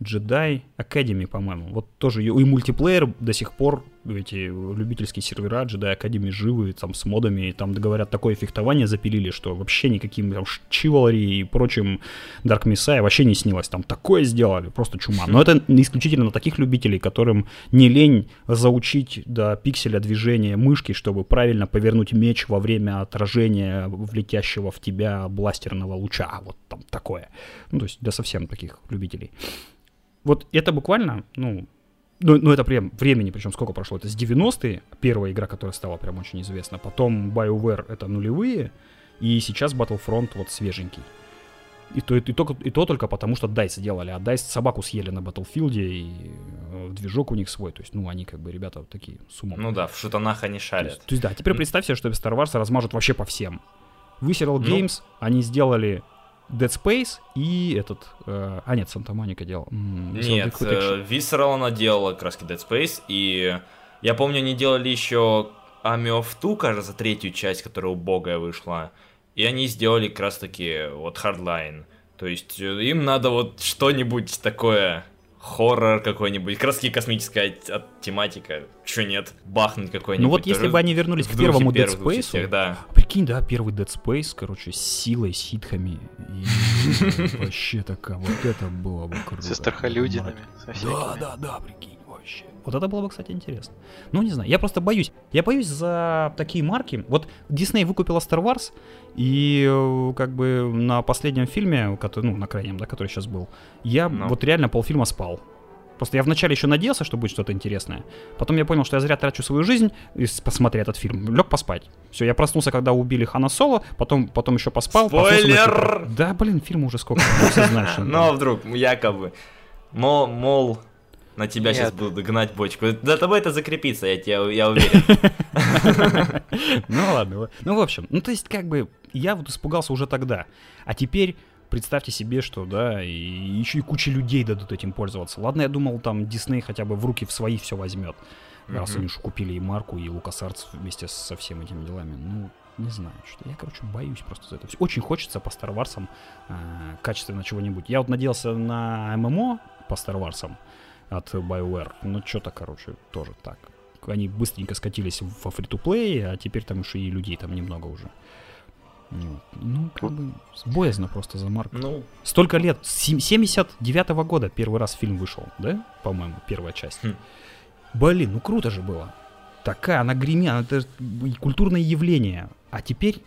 Jedi Academy, по-моему. Вот тоже и мультиплеер до сих пор, эти любительские сервера Jedi Academy живы, там с модами, и там, говорят, такое фехтование запилили, что вообще никаким там Chivalry и прочим Dark Messiah вообще не снилось. Там такое сделали, просто чума. Но это исключительно таких любителей, которым не лень заучить до пикселя движения мышки, чтобы правильно повернуть меч во время отражения влетящего в тебя бластерного луча. Вот там такое. Ну, то есть для совсем таких любителей. Вот это буквально, ну, ну, ну, это прям времени, причем сколько прошло? Это с 90-е, первая игра, которая стала прям очень известна. Потом BioWare это нулевые, и сейчас Battlefront вот свеженький. И то, и, то, и то только потому, что DICE делали, а DICE собаку съели на Battlefield, и э, движок у них свой. То есть, ну, они как бы ребята вот такие с умом. Ну да, в шутанах они то, шарят. есть, то есть, да, теперь представь себе, что Star Wars размажут вообще по всем. Visceral Ну. Games, они сделали Dead Space и этот... э, а нет, Санта Моника делал. М, Visceral Нет, э, Visceral она делала краски Dead Space, и я помню, они делали еще Army of Two, кажется, третью часть, которая убогая вышла, и они сделали как раз таки вот Hardline. То есть э, им надо вот что-нибудь такое, хоррор какой-нибудь, краски космическая тематика, чё нет, бахнуть какой-нибудь. Ну вот если бы они вернулись к первому Dead Space, частях, да. Прикинь, да, первый Dead Space, короче, с силой, ситхами. И вообще такая, вот это было бы круто. Со страхолюдинами. Да, да, да, прикинь, вообще. Вот это было бы, кстати, интересно. Ну, не знаю, я просто боюсь. Я боюсь за такие марки. Вот Дисней выкупила Star Wars, и э, как бы на последнем фильме, который, ну, на крайнем, да, который сейчас был, я Ну. вот реально полфильма спал. Просто я вначале еще надеялся, что будет что-то интересное. Потом я понял, что я зря трачу свою жизнь, посмотря этот фильм. Лег поспать. Все, я проснулся, когда убили Хана Соло, потом, потом еще поспал. Спойлер! типа- Да, блин, фильм уже сколько. ну, Ну, а вдруг, якобы. Мол, мол, на тебя Нет. сейчас будут гнать бочку. За тобой это закрепится, я, тебя, я уверен. Ну ладно. ла- Ну, в общем, ну то есть, как бы, я вот испугался уже тогда. А теперь представьте себе, что, да, и еще и куча людей дадут этим пользоваться. Ладно, я думал, там Дисней хотя бы в руки в свои все возьмет. Раз они уж купили и Марку, и LucasArts вместе со всеми этими делами. Ну, не знаю, что я, короче, боюсь просто за это. всё. Очень хочется по Star Wars качественно чего-нибудь. Я вот надеялся на ММО по Star Wars от BioWare, но что-то, короче, тоже так. Они быстренько скатились во фри-то-плей, а теперь там еще и людей там немного уже. Ну, как бы, боязно просто за марку. Ну, Столько лет, с сем- 79 года первый раз фильм вышел, да? По-моему, первая часть. Хм. Блин, ну круто же было. Такая, она гремя, это культурное явление. А теперь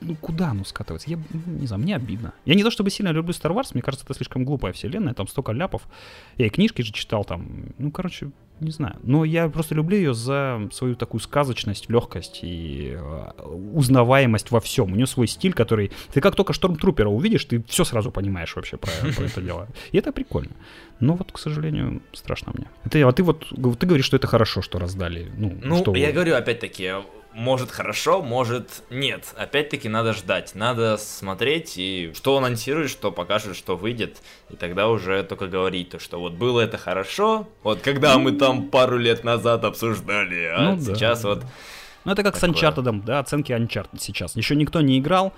ну куда оно скатывается? Я ну, не знаю, мне обидно. Я не то чтобы сильно люблю Star Wars, мне кажется, это слишком глупая вселенная, там столько ляпов. Я и книжки же читал там, ну, короче, не знаю. Но я просто люблю ее за свою такую сказочность, легкость и э, узнаваемость во всем. У нее свой стиль, который... Ты как только Штормтрупера увидишь, ты все сразу понимаешь вообще про, про это дело. И это прикольно. Но вот, к сожалению, страшно мне. Ты, а ты вот ты говоришь, что это хорошо, что раздали. Ну, ну что я говорю, опять-таки, может хорошо, может нет. Опять-таки надо ждать, надо смотреть и что анонсирует, что покажет, что выйдет, и тогда уже только говорить, то, что вот было это хорошо, вот когда мы там пару лет назад обсуждали, а ну, сейчас да. вот... Ну это как такое. с Uncharted, да, оценки Uncharted сейчас. Еще никто не играл,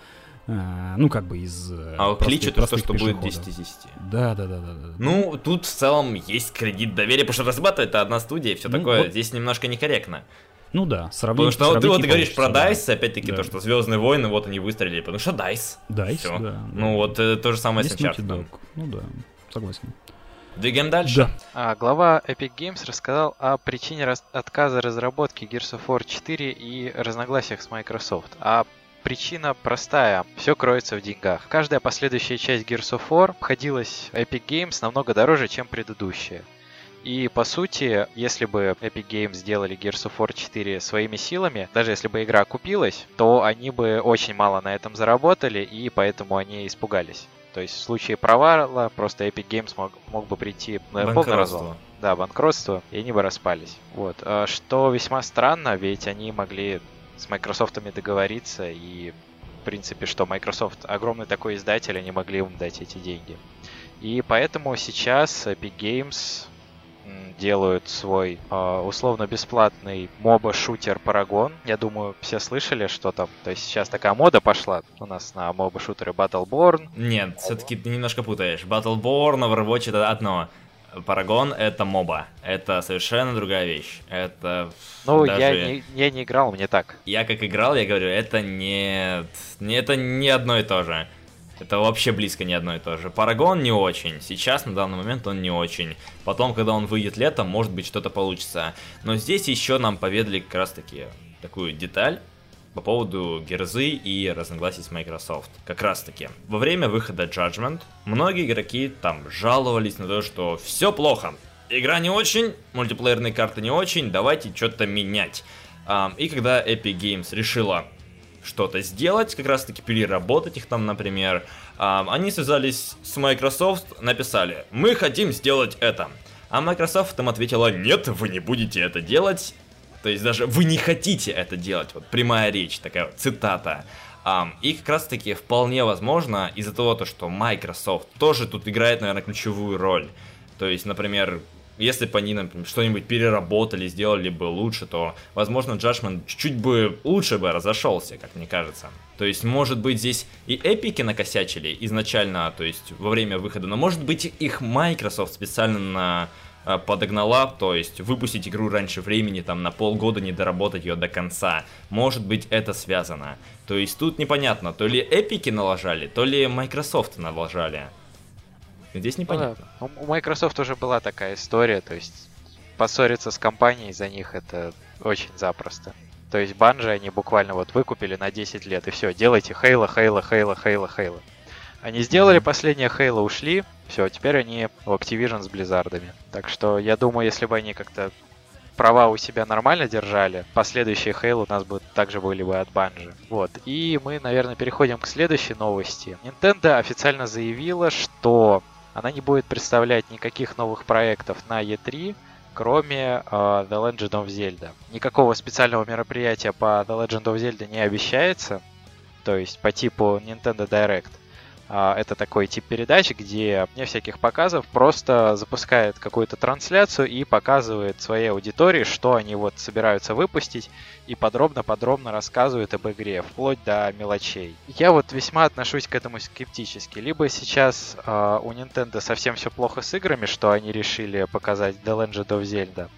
а, ну, как бы из... Э, а кличут то, что будет 10 из 10. Да, да, да, да, да. Ну, тут в целом есть кредит доверия, потому что разрабатывает это одна студия, и все ну, такое. Вот. Здесь немножко некорректно. Ну да, сравнить. Потому что сравнить ты вот говоришь про DICE, да. опять-таки да. то, что Звездные войны, вот они выстрелили, потому что DICE. DICE, Всё. да. Ну вот э, то же самое Есть с Uncharted. Ну да, согласен. Двигаем дальше. Да. А, глава Epic Games рассказал о причине раз- отказа разработки Gears of War 4 и разногласиях с Microsoft. А Причина простая. Все кроется в деньгах. Каждая последующая часть Gears of War обходилась Epic Games намного дороже, чем предыдущая. И по сути, если бы Epic Games сделали Gears of War 4 своими силами, даже если бы игра купилась, то они бы очень мало на этом заработали, и поэтому они испугались. То есть в случае провала просто Epic Games мог, мог бы прийти на полный развал. Да, банкротство, и они бы распались. Вот. А что весьма странно, ведь они могли с Microsoft договориться, и в принципе, что Microsoft огромный такой издатель, они могли им дать эти деньги. И поэтому сейчас Epic Games делают свой э, условно-бесплатный моба-шутер Paragon. Я думаю, все слышали, что там. То есть сейчас такая мода пошла у нас на моба-шутеры Battleborn. Нет, все-таки ты немножко путаешь. Battleborn, Overwatch это одно. Парагон это моба. Это совершенно другая вещь. Это. Ну, даже... я, не, я не играл, мне так. Я как играл, я говорю, это не. Это не одно и то же. Это вообще близко не одно и то же. Парагон не очень. Сейчас, на данный момент, он не очень. Потом, когда он выйдет летом, может быть, что-то получится. Но здесь еще нам поведали как раз таки такую деталь, по поводу герзы и разногласий с Microsoft. Как раз таки, во время выхода Judgment многие игроки там жаловались на то, что все плохо. Игра не очень, мультиплеерные карты не очень, давайте что-то менять. И когда Epic Games решила что-то сделать, как раз таки переработать их там, например, они связались с Microsoft, написали, мы хотим сделать это. А Microsoft им ответила, нет, вы не будете это делать, то есть даже вы не хотите это делать. Вот прямая речь, такая вот цитата. Um, и как раз таки вполне возможно из-за того, то, что Microsoft тоже тут играет, наверное, ключевую роль. То есть, например, если бы они, например, что-нибудь переработали, сделали бы лучше, то, возможно, Judgment чуть-чуть бы лучше бы разошелся, как мне кажется. То есть, может быть, здесь и эпики накосячили изначально, то есть, во время выхода, но, может быть, их Microsoft специально на Э, подогнала, то есть выпустить игру раньше времени, там на полгода не доработать ее до конца. Может быть это связано. То есть тут непонятно, то ли эпики налажали, то ли Microsoft налажали. Здесь непонятно. Ну, да. У Microsoft уже была такая история, то есть поссориться с компанией за них это очень запросто. То есть банжи они буквально вот выкупили на 10 лет и все, делайте Хейла, Хейла, Хейла, Хейла, Хейла. Они сделали последнее Хейла, ушли, все, теперь они в Activision с Близзардами. Так что я думаю, если бы они как-то права у себя нормально держали, последующие Halo у нас бы также были бы от Bungie. Вот. И мы, наверное, переходим к следующей новости. Nintendo официально заявила, что она не будет представлять никаких новых проектов на E3, кроме uh, The Legend of Zelda. Никакого специального мероприятия по The Legend of Zelda не обещается, то есть по типу Nintendo Direct. А, это такой тип передачи, где вне всяких показов просто запускает какую-то трансляцию и показывает своей аудитории, что они вот собираются выпустить, и подробно-подробно рассказывает об игре, вплоть до мелочей. Я вот весьма отношусь к этому скептически. Либо сейчас э, у Nintendo совсем все плохо с играми, что они решили показать The Legend of Zelda,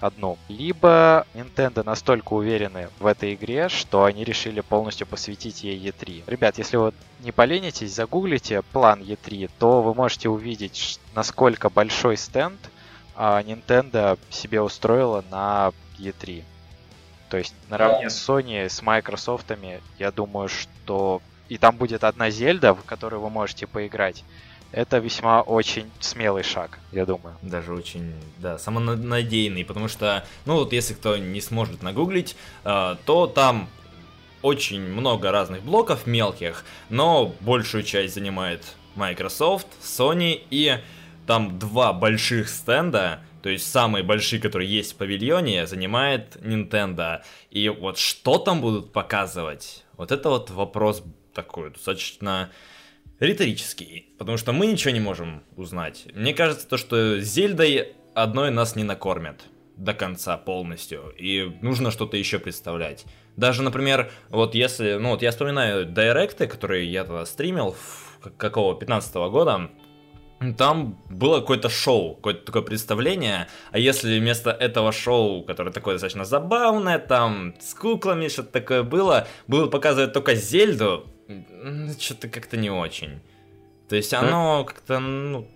одну. Либо Nintendo настолько уверены в этой игре, что они решили полностью посвятить ей E3. Ребят, если вы не поленитесь, загуглите план E3, то вы можете увидеть, насколько большой стенд а, Nintendo себе устроила на E3. То есть наравне с Sony, с Microsoft, я думаю, что и там будет одна Зельда, в которую вы можете поиграть. Это весьма очень смелый шаг, я думаю. Даже очень, да, самонадеянный, потому что, ну вот если кто не сможет нагуглить, э, то там очень много разных блоков мелких, но большую часть занимает Microsoft, Sony и там два больших стенда, то есть самые большие, которые есть в павильоне, занимает Nintendo. И вот что там будут показывать, вот это вот вопрос такой достаточно риторический, потому что мы ничего не можем узнать. Мне кажется, то, что Зельдой одной нас не накормят до конца полностью, и нужно что-то еще представлять. Даже, например, вот если, ну вот я вспоминаю директы, которые я тогда стримил, какого, 15 -го года, там было какое-то шоу, какое-то такое представление, а если вместо этого шоу, которое такое достаточно забавное, там с куклами что-то такое было, было показывать только Зельду, что-то как-то не очень. То есть оно как-то, ну,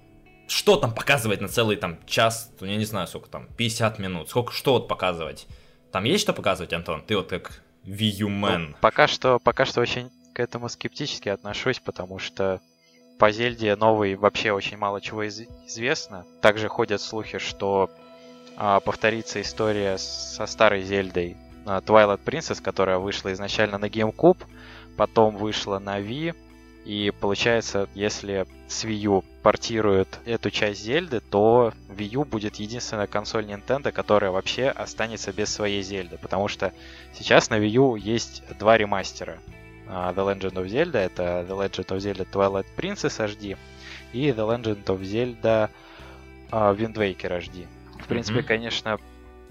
что там показывать на целый там час, ну, я не знаю, сколько там, 50 минут, сколько, что вот показывать? Там есть что показывать, Антон? Ты вот как Man. Ну, пока что, пока что очень к этому скептически отношусь, потому что по Зельде новой вообще очень мало чего из- известно. Также ходят слухи, что а, повторится история со старой Зельдой а, Twilight Princess, которая вышла изначально на GameCube, потом вышла на Wii, и получается, если с Wii U портируют эту часть Зельды, то Wii U будет единственная консоль Nintendo, которая вообще останется без своей Зельды, потому что сейчас на Wii U есть два ремастера. А, The Legend of Zelda, это The Legend of Zelda Twilight Princess HD и The Legend of Zelda uh, Wind Waker HD. В принципе, mm-hmm. конечно,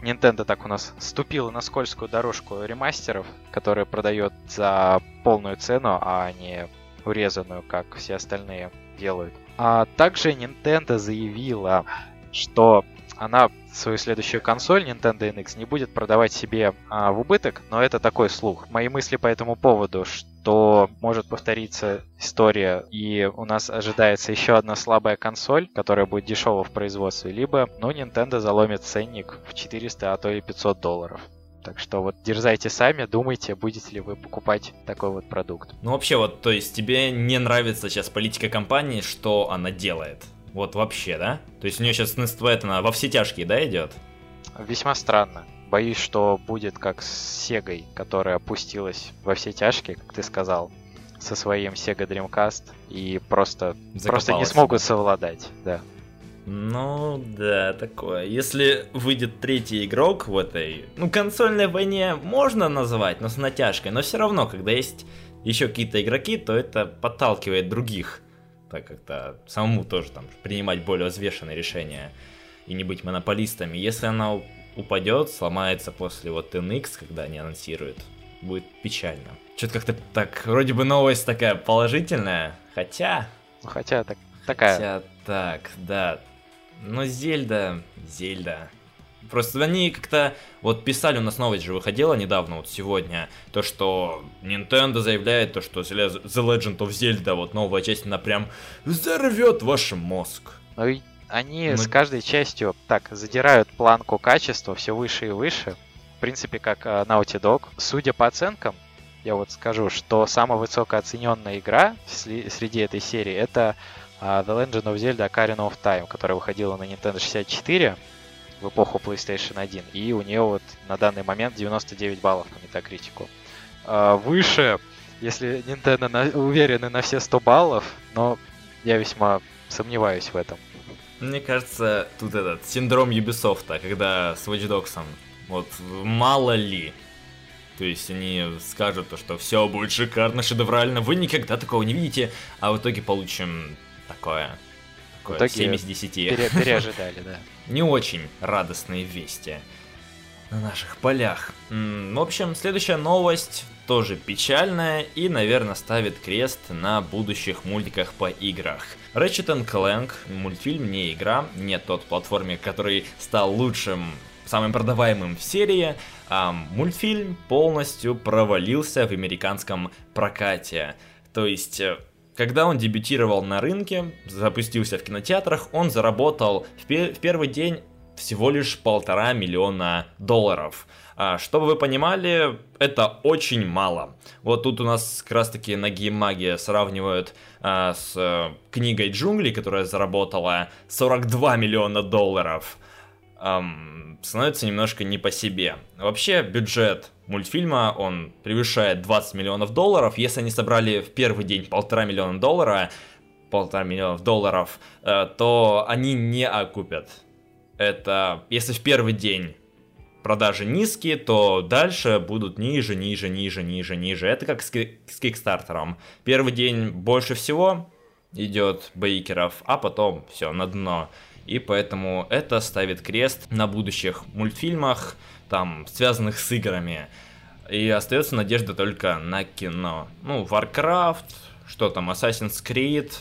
Nintendo так у нас ступила на скользкую дорожку ремастеров, которые продает за полную цену, а не урезанную, как все остальные делают. А также Nintendo заявила, что она свою следующую консоль Nintendo NX не будет продавать себе а, в убыток, но это такой слух. Мои мысли по этому поводу, что может повториться история, и у нас ожидается еще одна слабая консоль, которая будет дешева в производстве, либо, ну, Nintendo заломит ценник в 400, а то и 500 долларов. Так что вот дерзайте сами, думайте, будете ли вы покупать такой вот продукт. Ну вообще вот, то есть тебе не нравится сейчас политика компании, что она делает? Вот вообще, да? То есть у нее сейчас это она во все тяжкие, да, идет? Весьма странно. Боюсь, что будет как с Сегой, которая опустилась во все тяжкие, как ты сказал, со своим Sega Dreamcast и просто, просто не смогут совладать, да. Ну, да, такое. Если выйдет третий игрок в этой, ну, консольной войне можно назвать, но с натяжкой, но все равно, когда есть еще какие-то игроки, то это подталкивает других так как-то самому тоже там принимать более взвешенные решения и не быть монополистами. Если она упадет, сломается после вот NX, когда они анонсируют, будет печально. Что-то как-то так, вроде бы новость такая положительная, хотя... Хотя так, такая. Хотя так, да. Но Зельда, Зельда, Просто они как-то вот писали, у нас новость же выходила недавно, вот сегодня, то, что Nintendo заявляет, то, что The Legend of Zelda, вот новая часть, она прям взорвет ваш мозг. Ну они Мы... с каждой частью так задирают планку качества все выше и выше. В принципе, как uh, Naughty Dog. Судя по оценкам, я вот скажу, что самая высокооцененная игра среди этой серии это uh, The Legend of Zelda Ocarina of Time, которая выходила на Nintendo 64 в эпоху PlayStation 1. И у нее вот на данный момент 99 баллов по метакритику. А, выше, если Nintendo на, уверены на все 100 баллов, но я весьма сомневаюсь в этом. Мне кажется, тут этот синдром Ubisoft, когда с Watch Dogs, вот мало ли, то есть они скажут то, что все будет шикарно, шедеврально, вы никогда такого не видите, а в итоге получим такое такое, в итоге 7 из 10. Пере, переожидали, да. Не очень радостные вести на наших полях. В общем, следующая новость тоже печальная и, наверное, ставит крест на будущих мультиках по играх. Ratchet Clank, мультфильм, не игра, не тот платформе, который стал лучшим самым продаваемым в серии, а мультфильм полностью провалился в американском прокате. То есть э, когда он дебютировал на рынке, запустился в кинотеатрах, он заработал в, пе- в первый день всего лишь полтора миллиона долларов. А, чтобы вы понимали, это очень мало. Вот тут у нас как раз таки Наги и Магия сравнивают а, с а, книгой Джунглей, которая заработала 42 миллиона долларов. Ам, становится немножко не по себе. Вообще бюджет мультфильма, он превышает 20 миллионов долларов. Если они собрали в первый день полтора миллиона доллара, полтора миллионов долларов, э, то они не окупят. Это если в первый день продажи низкие, то дальше будут ниже, ниже, ниже, ниже, ниже. Это как с, с Кикстартером. Первый день больше всего идет бейкеров, а потом все, на дно. И поэтому это ставит крест на будущих мультфильмах, там, связанных с играми. И остается надежда только на кино. Ну, Warcraft, что там, Assassin's Creed,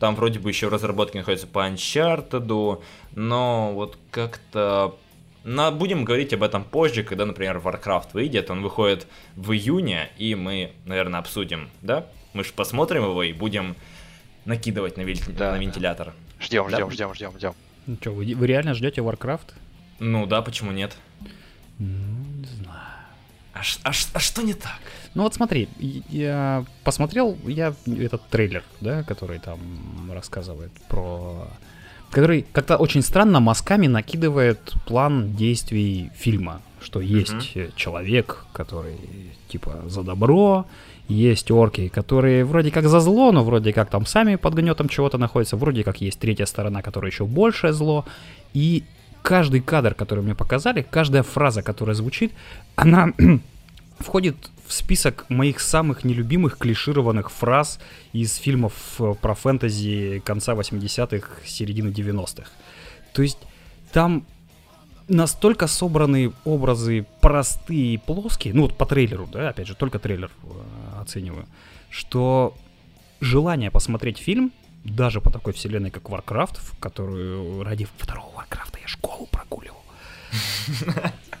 там вроде бы еще в разработке находится по Uncharted, но вот как-то но будем говорить об этом позже, когда, например, Warcraft выйдет. Он выходит в июне, и мы, наверное, обсудим, да? Мы же посмотрим его и будем накидывать на, виль- Да, на да. Вентилятор. Ждем, Да. ждем, ждем, ждем, ждем. Ну что, вы, вы реально ждете Warcraft? Ну да, почему нет? Ну, не знаю. А, ш- а ш- а что не так? Ну вот смотри, я посмотрел я этот трейлер, да, который там рассказывает про... Который как-то очень странно мазками накидывает план действий фильма. Что есть э, человек, который типа за добро, есть орки, которые вроде как за зло, но вроде как там сами под гнетом чего-то находятся, вроде как есть третья сторона, которая еще большее зло. И каждый кадр, который мне показали, каждая фраза, которая звучит, она входит в список моих самых нелюбимых клишированных фраз из фильмов э, про фэнтези конца 80-х, середины 90-х. То есть там настолько собраны образы простые и плоские, ну вот по трейлеру, да, опять же, только трейлер э, оцениваю, что желание посмотреть фильм, даже по такой вселенной, как Warcraft, в которую ради второго Warcraft я школу прогуливал.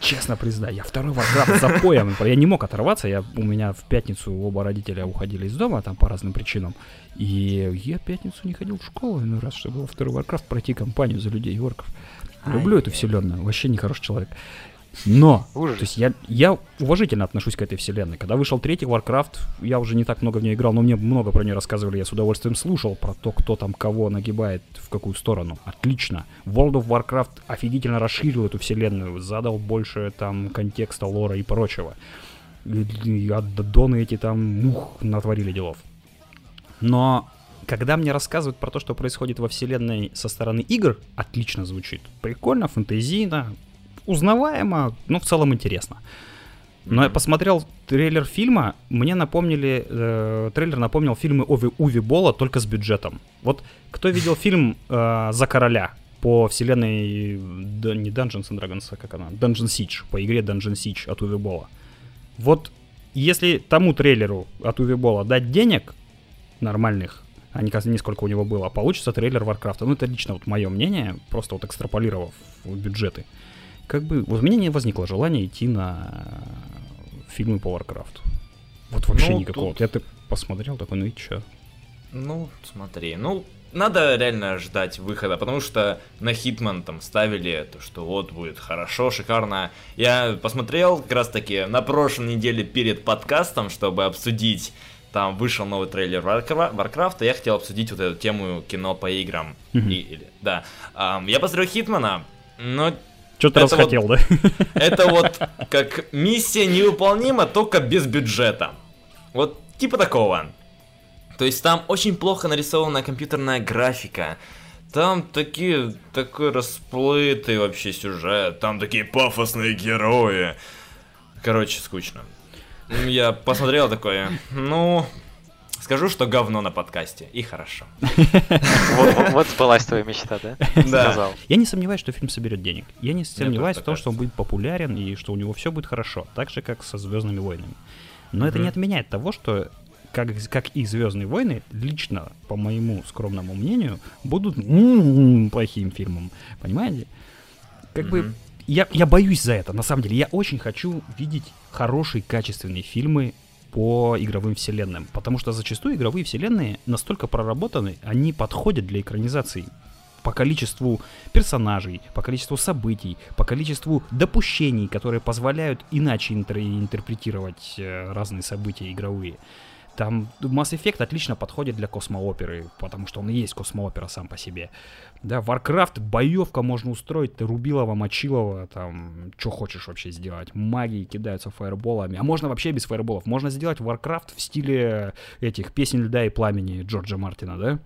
Честно признаю, я второй Warcraft за поем. Я не мог оторваться. Я, у меня в пятницу оба родителя уходили из дома, там по разным причинам. И я пятницу не ходил в школу иной раз, чтобы во второй Warcraft пройти компанию за людей и орков. Люблю эту вселенную, вообще нехороший человек. Но, Ужас. то есть я, я уважительно отношусь к этой вселенной. Когда вышел третий Warcraft, я уже не так много в нее играл, но мне много про нее рассказывали, я с удовольствием слушал про то, кто там кого нагибает, в какую сторону. Отлично. World of Warcraft офигительно расширил эту вселенную, задал больше там контекста, лора и прочего. И, и аддоны эти там, мух, натворили делов. Но когда мне рассказывают про то, что происходит во вселенной со стороны игр, отлично звучит. Прикольно, фэнтезийно, узнаваемо, но в целом интересно. Но я посмотрел трейлер фильма, мне напомнили, э, трейлер напомнил фильмы Ови, Уви Бола, только с бюджетом. Вот кто видел фильм э, «За короля» по вселенной, да, не Dungeons and Dragons, а как она, Dungeon Siege, по игре Dungeon Siege от Уви Бола. Вот если тому трейлеру от Уве Болла дать денег нормальных, а не, не сколько у него было, получится трейлер Варкрафта. Ну, это лично вот мое мнение, просто вот экстраполировав бюджеты. Как бы, вот у меня не возникло желания идти на фильмы по Варкрафту. Вот вообще Ну, никакого. тут- Я ты посмотрел такой, ну и чё? Ну, смотри, ну, надо реально ждать выхода, потому что на Хитман там ставили то, что вот будет хорошо, шикарно. Я посмотрел как раз таки на прошлой неделе перед подкастом, чтобы обсудить, там вышел новый трейлер Варкра- Варкрафта, я хотел обсудить вот эту тему кино по играм. И- или- да. Ам, я посмотрел Хитмана, но Это расхотел, да? это вот как миссия невыполнима, только без бюджета. Вот типа такого. То есть там очень плохо нарисованная компьютерная графика. Там такие, такой расплытый вообще сюжет. Там такие пафосные герои. Короче, скучно. Я посмотрел такое, ну, скажу, что говно на подкасте. И хорошо. Вот, сбылась твоя мечта, да? Да. Я не сомневаюсь, что фильм соберет денег. Я не сомневаюсь в том, что он будет популярен и что у него все будет хорошо. Так же, как со Звездными войнами. Но это не отменяет того, что как, как и Звездные войны, лично, по моему скромному мнению, будут м, плохим фильмом. Понимаете? Как бы я, я боюсь за это, на самом деле. Я очень хочу видеть хорошие, качественные фильмы по игровым вселенным. Потому что зачастую игровые вселенные настолько проработаны, они подходят для экранизации по количеству персонажей, по количеству событий, по количеству допущений, которые позволяют иначе интер- интерпретировать э, разные события игровые. Там Mass Effect отлично подходит для космооперы, потому что он и есть космоопера сам по себе. Да, Warcraft, боевка можно устроить, ты Рубилова, Мочилова, там, что хочешь вообще сделать. Магии кидаются фаерболами. А можно вообще без фаерболов. Можно сделать Warcraft в стиле этих песен льда и пламени Джорджа Мартина, да?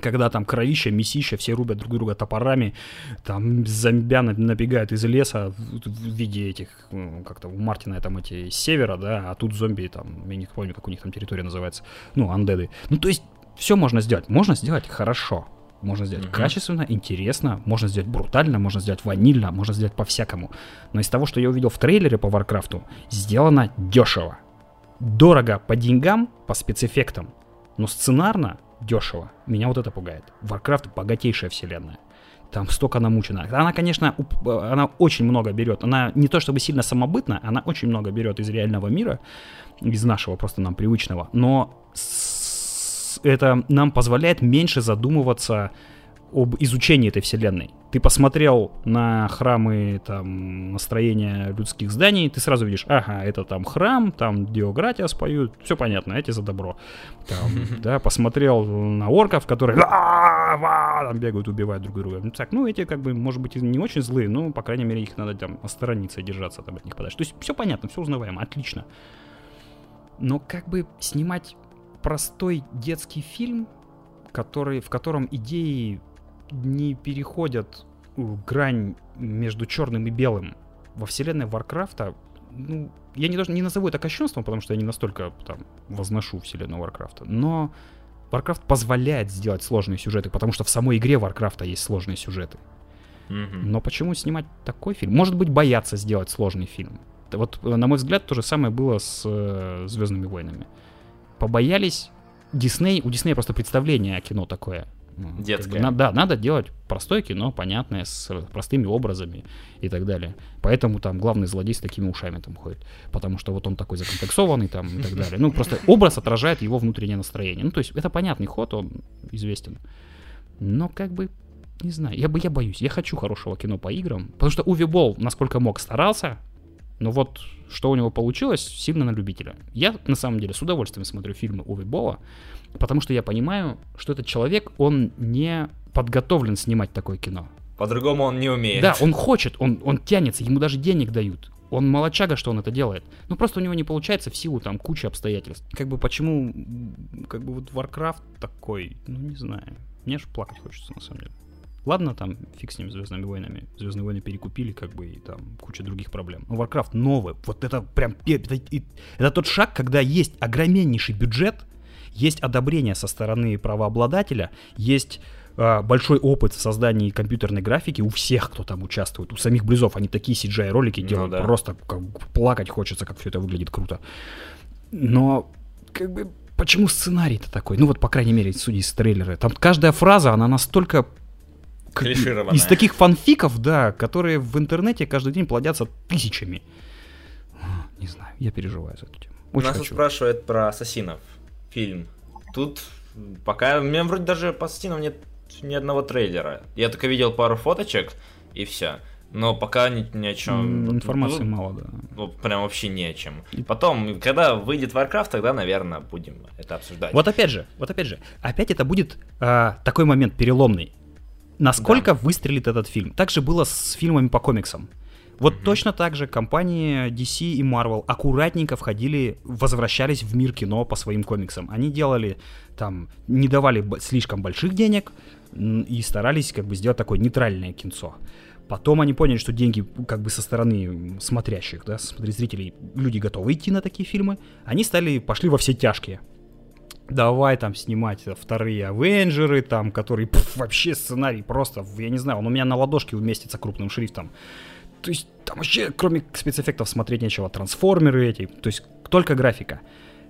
когда там кровища, месища, все рубят друг друга топорами, там зомбя набегают из леса в, виде этих, как-то у Мартина там эти севера, да, а тут зомби там, я не помню, как у них там территория называется, ну, undead ы. Ну, то есть, все можно сделать, можно сделать хорошо, можно сделать uh-huh. качественно, интересно, можно сделать брутально, можно сделать ванильно, можно сделать по-всякому. Но из того, что я увидел в трейлере по Варкрафту, сделано дешево. Дорого по деньгам, по спецэффектам, но сценарно дешево. Меня вот это пугает. Warcraft богатейшая вселенная. Там столько намучено. Она, конечно, она очень много берет. Она не то чтобы сильно самобытна, она очень много берет из реального мира, из нашего просто нам привычного. Но это нам позволяет меньше задумываться об изучении этой вселенной. Ты посмотрел на храмы, там, настроение людских зданий, ты сразу видишь, ага, это там храм, там Диогратия споют, все понятно, эти за добро. Там, да, посмотрел на орков, которые там бегают, убивают друг друга. Ну, так, ну, эти, как бы, может быть, не очень злые, но, по крайней мере, их надо там осторониться держаться там, от них подальше. То есть все понятно, все узнаваемо, отлично. Но как бы снимать простой детский фильм, который, в котором идеи не переходят грань между черным и белым во вселенной Варкрафта, ну, я не, даже не назову это кощунством, потому что я не настолько там возношу вселенную Варкрафта, но Warcraft позволяет сделать сложные сюжеты, потому что в самой игре Warcraft есть сложные сюжеты. Mm-hmm. Но почему снимать такой фильм? Может быть, бояться сделать сложный фильм. Вот, на мой взгляд, то же самое было с э, Звездными войнами. Побоялись Дисней, у Диснея просто представление о кино такое. Детское. Как бы, да, надо делать простое кино, понятное, с простыми образами и так далее. Поэтому там главный злодей с такими ушами там ходит. Потому что вот он такой закомплексованный там и так далее. Ну, просто образ отражает его внутреннее настроение. Ну, то есть это понятный ход, он известен. Но как бы, не знаю, я, бы, я боюсь. Я хочу хорошего кино по играм. Потому что Уви Болл, насколько мог, старался. Но вот что у него получилось, сильно на любителя. Я, на самом деле, с удовольствием смотрю фильмы Уви Болла. Потому что я понимаю, что этот человек, он не подготовлен снимать такое кино. По-другому он не умеет. Да, он хочет, он, он тянется, ему даже денег дают. Он молочага, что он это делает. Ну, просто у него не получается в силу там кучи обстоятельств. Как бы почему, как бы вот Warcraft такой, ну, не знаю. Мне же плакать хочется, на самом деле. Ладно, там, фиг с ним, Звездными войнами. Звездные войны перекупили, как бы, и там куча других проблем. Но Warcraft новый. Вот это прям... Это, это, тот шаг, когда есть огромнейший бюджет, есть одобрение со стороны правообладателя, есть э, большой опыт в создании компьютерной графики у всех, кто там участвует. У самих Близов они такие CGI-ролики ну, делают, да. просто как, плакать хочется, как все это выглядит круто. Но, как бы, почему сценарий-то такой? Ну вот, по крайней мере, судя из трейлера. Там каждая фраза, она настолько из таких фанфиков, да, которые в интернете каждый день плодятся тысячами. Не знаю, я переживаю за эту тему. Очень Нас хочу. спрашивают про ассасинов фильм. Тут пока... У меня вроде даже по Стинам нет ни одного трейлера. Я только видел пару фоточек, и все. Но пока ни, ни о чем. Информации ну, мало, да. Ну, прям вообще ни о чем. Потом, когда выйдет Warcraft, тогда, наверное, будем это обсуждать. Вот опять же, вот опять же, опять это будет а, такой момент переломный. Насколько да. выстрелит этот фильм? Так же было с фильмами по комиксам. Вот mm-hmm. точно так же компании DC и Marvel аккуратненько входили, возвращались в мир кино по своим комиксам. Они делали там, не давали слишком больших денег и старались как бы сделать такое нейтральное кинцо. Потом они поняли, что деньги как бы со стороны смотрящих, да, зрителей, люди готовы идти на такие фильмы. Они стали, пошли во все тяжкие. Давай там снимать вторые Авенджеры, там, которые пф, вообще сценарий просто, я не знаю, он у меня на ладошке уместится крупным шрифтом. То есть там вообще, кроме спецэффектов, смотреть нечего. Трансформеры эти, то есть только графика.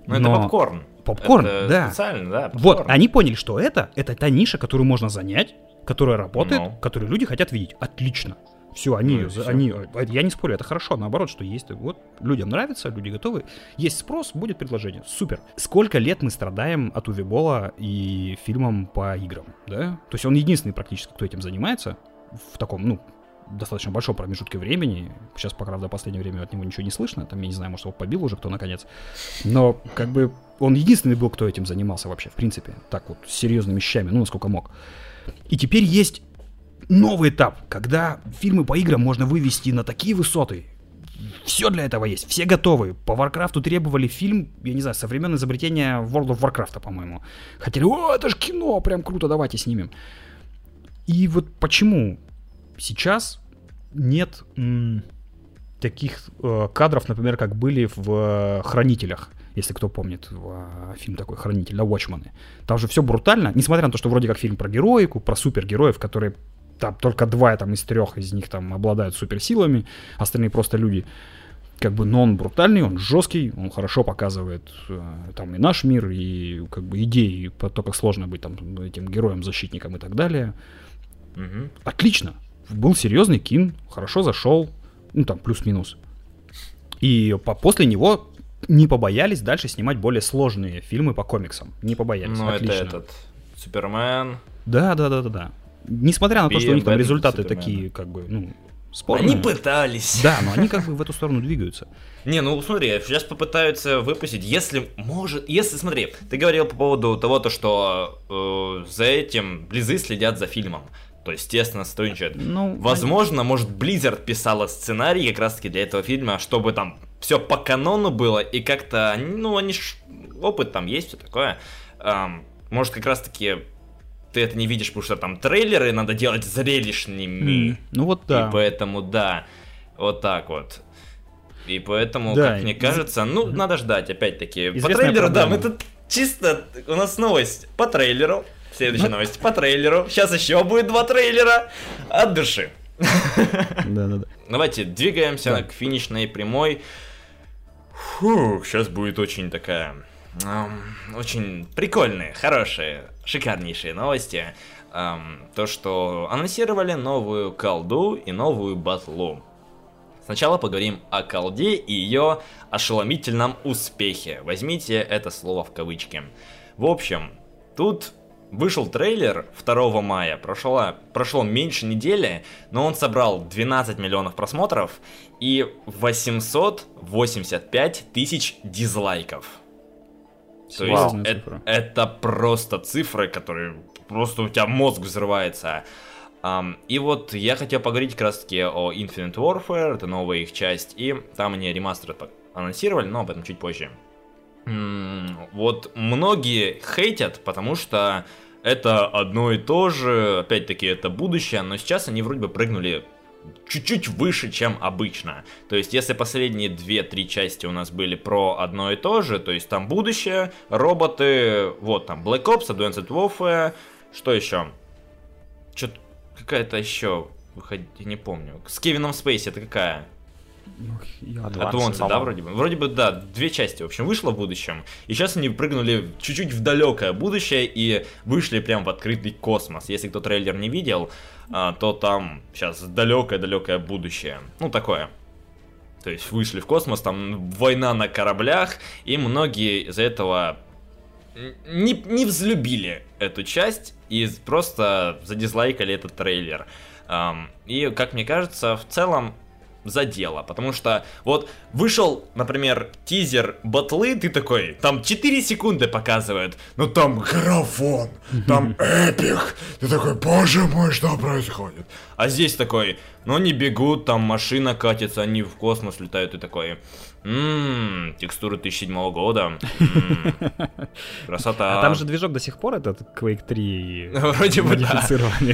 Но, Но это попкорн. Попкорн, это да. Специально, да. Попкорн. Вот, они поняли, что это, это та ниша, которую можно занять, которая работает, no. Ну. которую люди хотят видеть. Отлично. Все, они, Ну всё. они, э, я не спорю, это хорошо, наоборот, что есть. Вот людям нравится, люди готовы, есть спрос, будет предложение. Супер. Сколько лет мы страдаем от Увибола и фильмам по играм, да? То есть он единственный практически, кто этим занимается в таком, ну, достаточно большом промежутке времени. Сейчас, пока, правда, в последнее время от него ничего не слышно. Там, я не знаю, может, его побил уже кто наконец. Но, как бы, он единственный был, кто этим занимался вообще, в принципе. Так вот, с серьезными вещами, ну, насколько мог. И теперь есть новый этап, когда фильмы по играм можно вывести на такие высоты. Все для этого есть, все готовы. По Варкрафту требовали фильм, я не знаю, со времен изобретения World of Warcraft, по-моему. Хотели, о, это ж кино, прям круто, давайте снимем. И вот почему сейчас нет м, таких э, кадров, например, как были в э, «Хранителях», если кто помнит, э, фильм такой «Хранитель», да, «Watchmen». Там же все брутально, несмотря на то, что вроде как фильм про героику, про супергероев, которые там только два там, из трех из них там обладают суперсилами, остальные просто люди. Как бы, но он брутальный, он жесткий, он хорошо показывает э, там и наш мир, и как бы идеи, про то, как сложно быть там этим героем, защитником и так далее. Мгм. Отлично. Был серьезный кин, хорошо зашел, ну там плюс-минус. И по- после него не побоялись дальше снимать более сложные фильмы по комиксам. Не побоялись. Ну, это Отлично. этот Супермен. Да, да, да, да, да. Несмотря на то, что у них там результаты такие, как бы, ну, спорные. Они пытались. Да, но они как бы в эту сторону двигаются. Не, ну смотри, сейчас попытаются выпустить, если может, если, смотри, ты говорил по поводу того, то, что э, за этим Близы следят за фильмом. То есть, естественно, сотрудничают. Ну, Возможно, может, Blizzard писала сценарий как раз-таки для этого фильма, чтобы там все по канону было, и как-то, они- ну, они ж, опыт там есть, все такое. Ам, может, как раз-таки ты это не видишь, потому что там трейлеры надо делать зрелищными. м, ну вот да. И поэтому, да, вот так вот. И поэтому, Да, как мне из- кажется, ну, надо ждать, опять-таки. По Известная трейлеру, да, мы проблема. тут чисто... У нас новость по трейлеру. Следующая новость по трейлеру. Сейчас еще будет два трейлера. От души. Да, да, да. Давайте двигаемся Да. к финишной прямой. Фух, сейчас будет очень такая... очень прикольные, хорошие, шикарнейшие новости. То, что анонсировали новую колду и новую батлу. Сначала поговорим о колде и ее ошеломительном успехе. Возьмите это слово в кавычки. В общем, тут вышел трейлер 2 мая, прошло, прошло меньше недели, но он собрал 12 миллионов просмотров и 885 тысяч дизлайков. То есть Серьезная э- цифра. это просто цифры, которые просто у тебя мозг взрывается. Ам, и вот я хотел поговорить как раз таки о Infinite Warfare, это новая их часть, и там они ремастер анонсировали, но об этом чуть позже. М, Вот многие хейтят, потому что это одно и то же, опять-таки это будущее, но сейчас они вроде бы прыгнули чуть-чуть выше, чем обычно. То есть, если последние 2-3 части у нас были про одно и то же, то есть там будущее, роботы, вот там Black Ops, Advanced Warfare, что еще? Что какая-то еще выходит, я не помню. С Кевином Спейси это какая? Advanced, Advanced, да, вроде бы? Вроде бы, да, две части, в общем, вышло в будущем. И сейчас они прыгнули чуть-чуть в далекое будущее и вышли прям в открытый космос. Если кто трейлер не видел, то там сейчас далекое-далекое будущее. Ну, такое. То есть вышли в космос, там война на кораблях, и многие из-за этого не, не взлюбили эту часть и просто задизлайкали этот трейлер. И, как мне кажется, в целом задело, потому что вот вышел, например, тизер батлы, ты такой, там 4 секунды показывают, но там графон, там эпик, ты такой, боже мой, что происходит? А здесь такой, ну они бегут, там машина катится, они в космос летают, и такой, ммм, текстуры 2007 года, м, красота. А там же движок до сих пор этот Quake 3 Вроде бы да.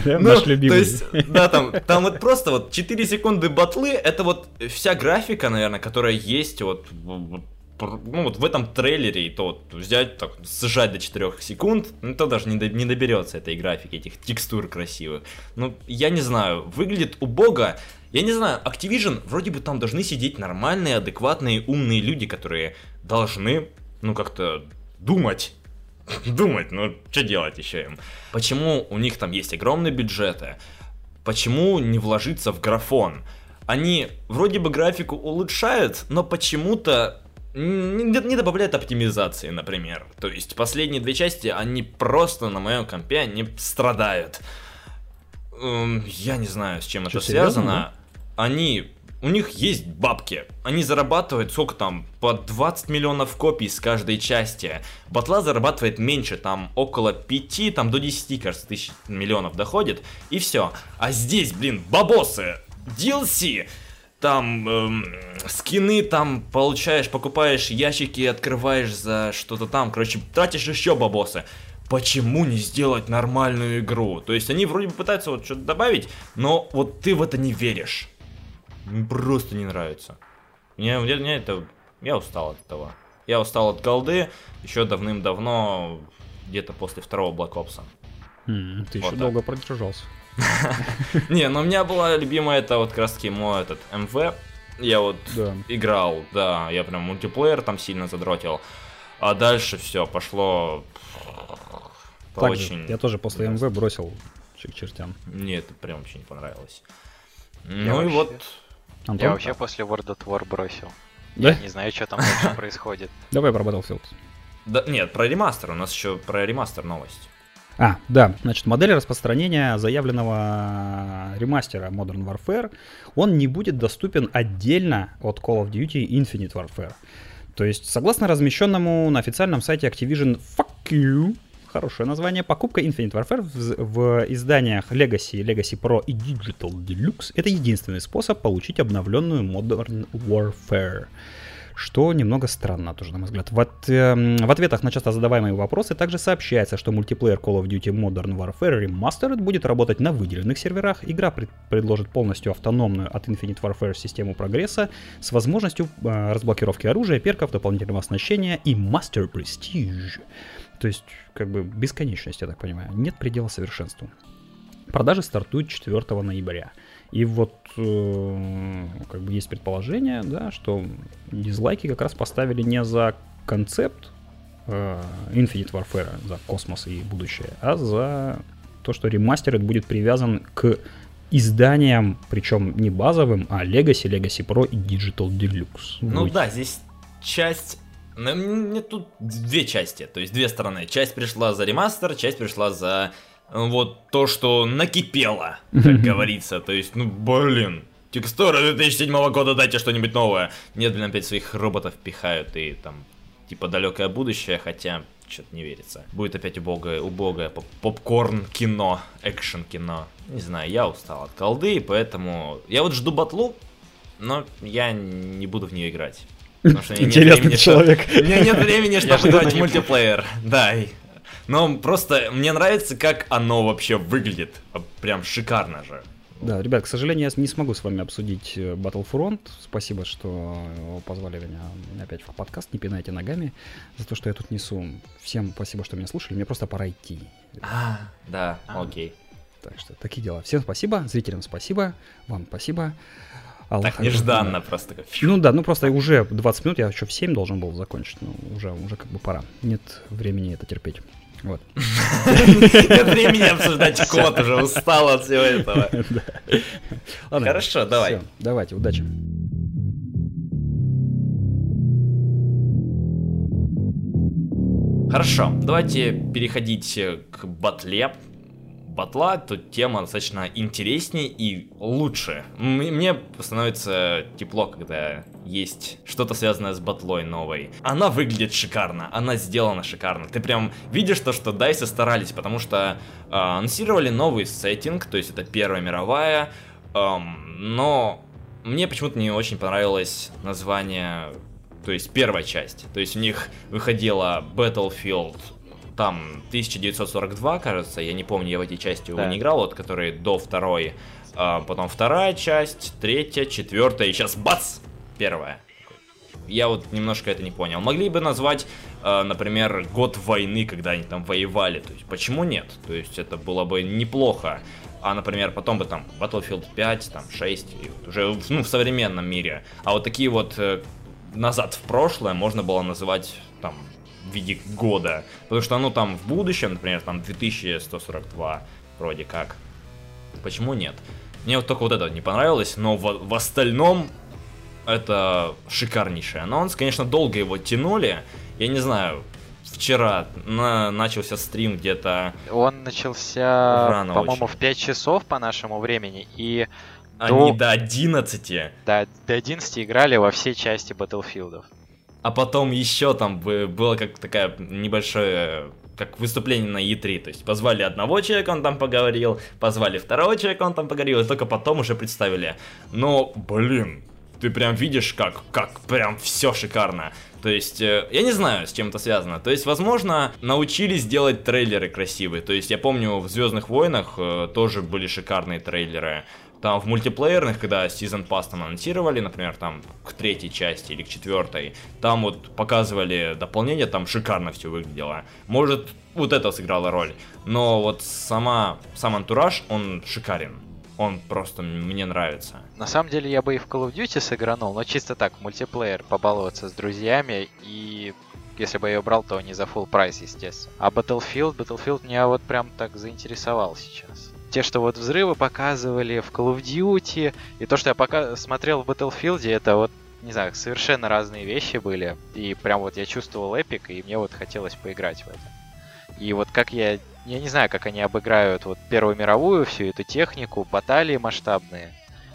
Ну, Наш любимый. То есть, да, там, там вот просто вот 4 секунды батлы, это вот вся графика, наверное, которая есть вот, ну, вот в этом трейлере, и то вот взять, так, сжать до 4 секунд, ну, то даже не, до- не доберется этой графики, этих текстур красивых. Ну, я не знаю, выглядит убого. Я не знаю, Activision, вроде бы там должны сидеть нормальные, адекватные, умные люди, которые должны, ну, как-то думать. Думать, ну, что делать еще им? Почему у них там есть огромные бюджеты? почему не вложиться в графон? Они вроде бы графику улучшают, но почему-то не, добавляют оптимизации, например. То есть последние две части, они просто на моем компе, они страдают. Эм, я не знаю, с чем Что, это серьезно, связано. Они у них есть бабки. Они зарабатывают, сколько там, по 20 миллионов копий с каждой части. Батла зарабатывает меньше, там около 5, там до 10, кажется, тысяч миллионов доходит. И все. А здесь, блин, бабосы, DLC, там эм, скины там получаешь, покупаешь ящики, открываешь за что-то там. Короче, тратишь еще бабосы. Почему не сделать нормальную игру? То есть они вроде бы пытаются вот что-то добавить, но вот ты в это не веришь. Просто не нравится. Мне, мне, мне это... Я устал от этого. Я устал от голды еще давным-давно, где-то после второго Black Ops. М, Ты Вот еще так. долго продержался. Не, ну у меня была любимая это вот как раз таки мой этот МВ. Я вот играл, да, я прям мультиплеер там сильно задротил. А дальше все пошло очень... я тоже после МВ бросил к чертям. Мне это прям вообще не понравилось. Ну и вот... Антон? Я вообще после World at War бросил. Да? Я не знаю, что там дальше происходит. Давай про Battlefield. Да, нет, про ремастер. У нас еще про ремастер новость. А, да, значит, модель распространения заявленного ремастера Modern Warfare, он не будет доступен отдельно от Call of Duty Infinite Warfare. То есть, согласно размещенному на официальном сайте Activision Fuck You, хорошее название, покупка Infinite Warfare в, в изданиях Legacy, Legacy Pro и Digital Deluxe это единственный способ получить обновленную Modern Warfare. Что немного странно тоже, на мой взгляд. В, эм, в ответах на часто задаваемые вопросы также сообщается, что мультиплеер Call of Duty Modern Warfare Remastered будет работать на выделенных серверах. Игра пред- предложит полностью автономную от Infinite Warfare систему прогресса с возможностью э, разблокировки оружия, перков, дополнительного оснащения и Master Prestige. То есть, как бы, бесконечность, я так понимаю. Нет предела совершенству. Продажи стартуют 4 ноября. И вот э, как бы есть предположение, да, что дизлайки как раз поставили не за концепт э, Infinite Warfare, за космос и будущее, а за то, что ремастеред будет привязан к изданиям, причем не базовым, а Legacy, Legacy Pro и Digital Deluxe. Ну Ой. да, здесь часть... ну, Мне тут две части, то есть две стороны. Часть пришла за ремастер, часть пришла за э, вот то, что накипело, как говорится. То есть, ну блин, текстура 2007 года, дайте что-нибудь новое. Нет, блин, опять своих роботов пихают и там типа далекое будущее, хотя что-то не верится. Будет опять убогое, убогое поп- попкорн кино, экшен кино. Не знаю, я устал от колды, поэтому я вот жду батлу, но я не буду в нее играть. Потому что у меня нет Интересный человек. У меня нет времени, чтобы играть в мультиплеер. Да. Но просто мне нравится, как оно вообще выглядит. Прям шикарно же. Да, ребят, к сожалению, я не смогу с вами обсудить э, Battlefront. Спасибо, что э, позвали меня опять в подкаст. Не пинайте ногами за то, что я тут несу. Всем спасибо, что меня слушали. Мне просто пора идти. А, да, А. окей. Так что такие дела. Всем спасибо, зрителям спасибо, вам спасибо. Аллах Так нежданно Акбар. просто. фью. Ну да, ну просто уже 20 минут, я еще в 7 должен был закончить. Ну, уже, уже как бы пора. Нет времени это терпеть. Вот. Нет времени обсуждать код, уже устал от всего этого. Хорошо, давай. давайте, удачи. Хорошо, давайте переходить э, к батле. Батла тут тема достаточно интереснее и лучше. Мне становится тепло, когда есть что-то связанное с батлой новой. Она выглядит шикарно, она сделана шикарно. Ты прям видишь то, что Дайсы старались, потому что э, анонсировали новый сеттинг, то есть это Первая мировая, эм, но мне почему-то не очень понравилось название то есть первая часть. То есть у них выходила Battlefield там 1942, кажется, я не помню, я в эти части его Да. не играл, вот которые до второй, а, потом вторая часть, третья, четвертая, и сейчас бац, первая. Я вот немножко это не понял. Могли бы назвать, а, например, год войны, когда они там воевали. То есть, почему нет? То есть, это было бы неплохо. А, например, потом бы там Battlefield 5, там 6, и вот уже ну, в современном мире. А вот такие вот э, назад в прошлое можно было называть там в виде года. Потому что, ну, там в будущем, например, там 2142 вроде как. Почему нет? Мне вот только вот это не понравилось, но в, в остальном это шикарнейший анонс. Конечно, долго его тянули. Я не знаю, вчера на, начался стрим где-то... Он начался, по-моему, в 5 часов по нашему времени, и... Они до, до 11. Да, до 11 играли во все части Батлфилдов. А потом еще там было как такая небольшое как выступление на E3. То есть позвали одного человека, он там поговорил, позвали второго человека, он там поговорил, и только потом уже представили. Но, блин, ты прям видишь, как, как прям все шикарно. То есть, э, я не знаю, с чем это связано. То есть, возможно, научились делать трейлеры красивые. То есть, я помню, в Звездных войнах э, тоже были шикарные трейлеры. Там в мультиплеерных, когда Season Pass там анонсировали, например, там к третьей части или к четвертой, там вот показывали дополнение, там шикарно все выглядело. Может, вот это сыграло роль. Но вот сама, сам антураж, он шикарен он просто мне нравится. На самом деле я бы и в Call of Duty сыгранул, но чисто так, мультиплеер, побаловаться с друзьями и если бы я ее брал, то не за full прайс, естественно. А Battlefield, Battlefield меня вот прям так заинтересовал сейчас. Те, что вот взрывы показывали в Call of Duty, и то, что я пока смотрел в Battlefield, это вот, не знаю, совершенно разные вещи были. И прям вот я чувствовал эпик, и мне вот хотелось поиграть в это. И вот как я я не знаю, как они обыграют вот Первую мировую, всю эту технику, баталии масштабные,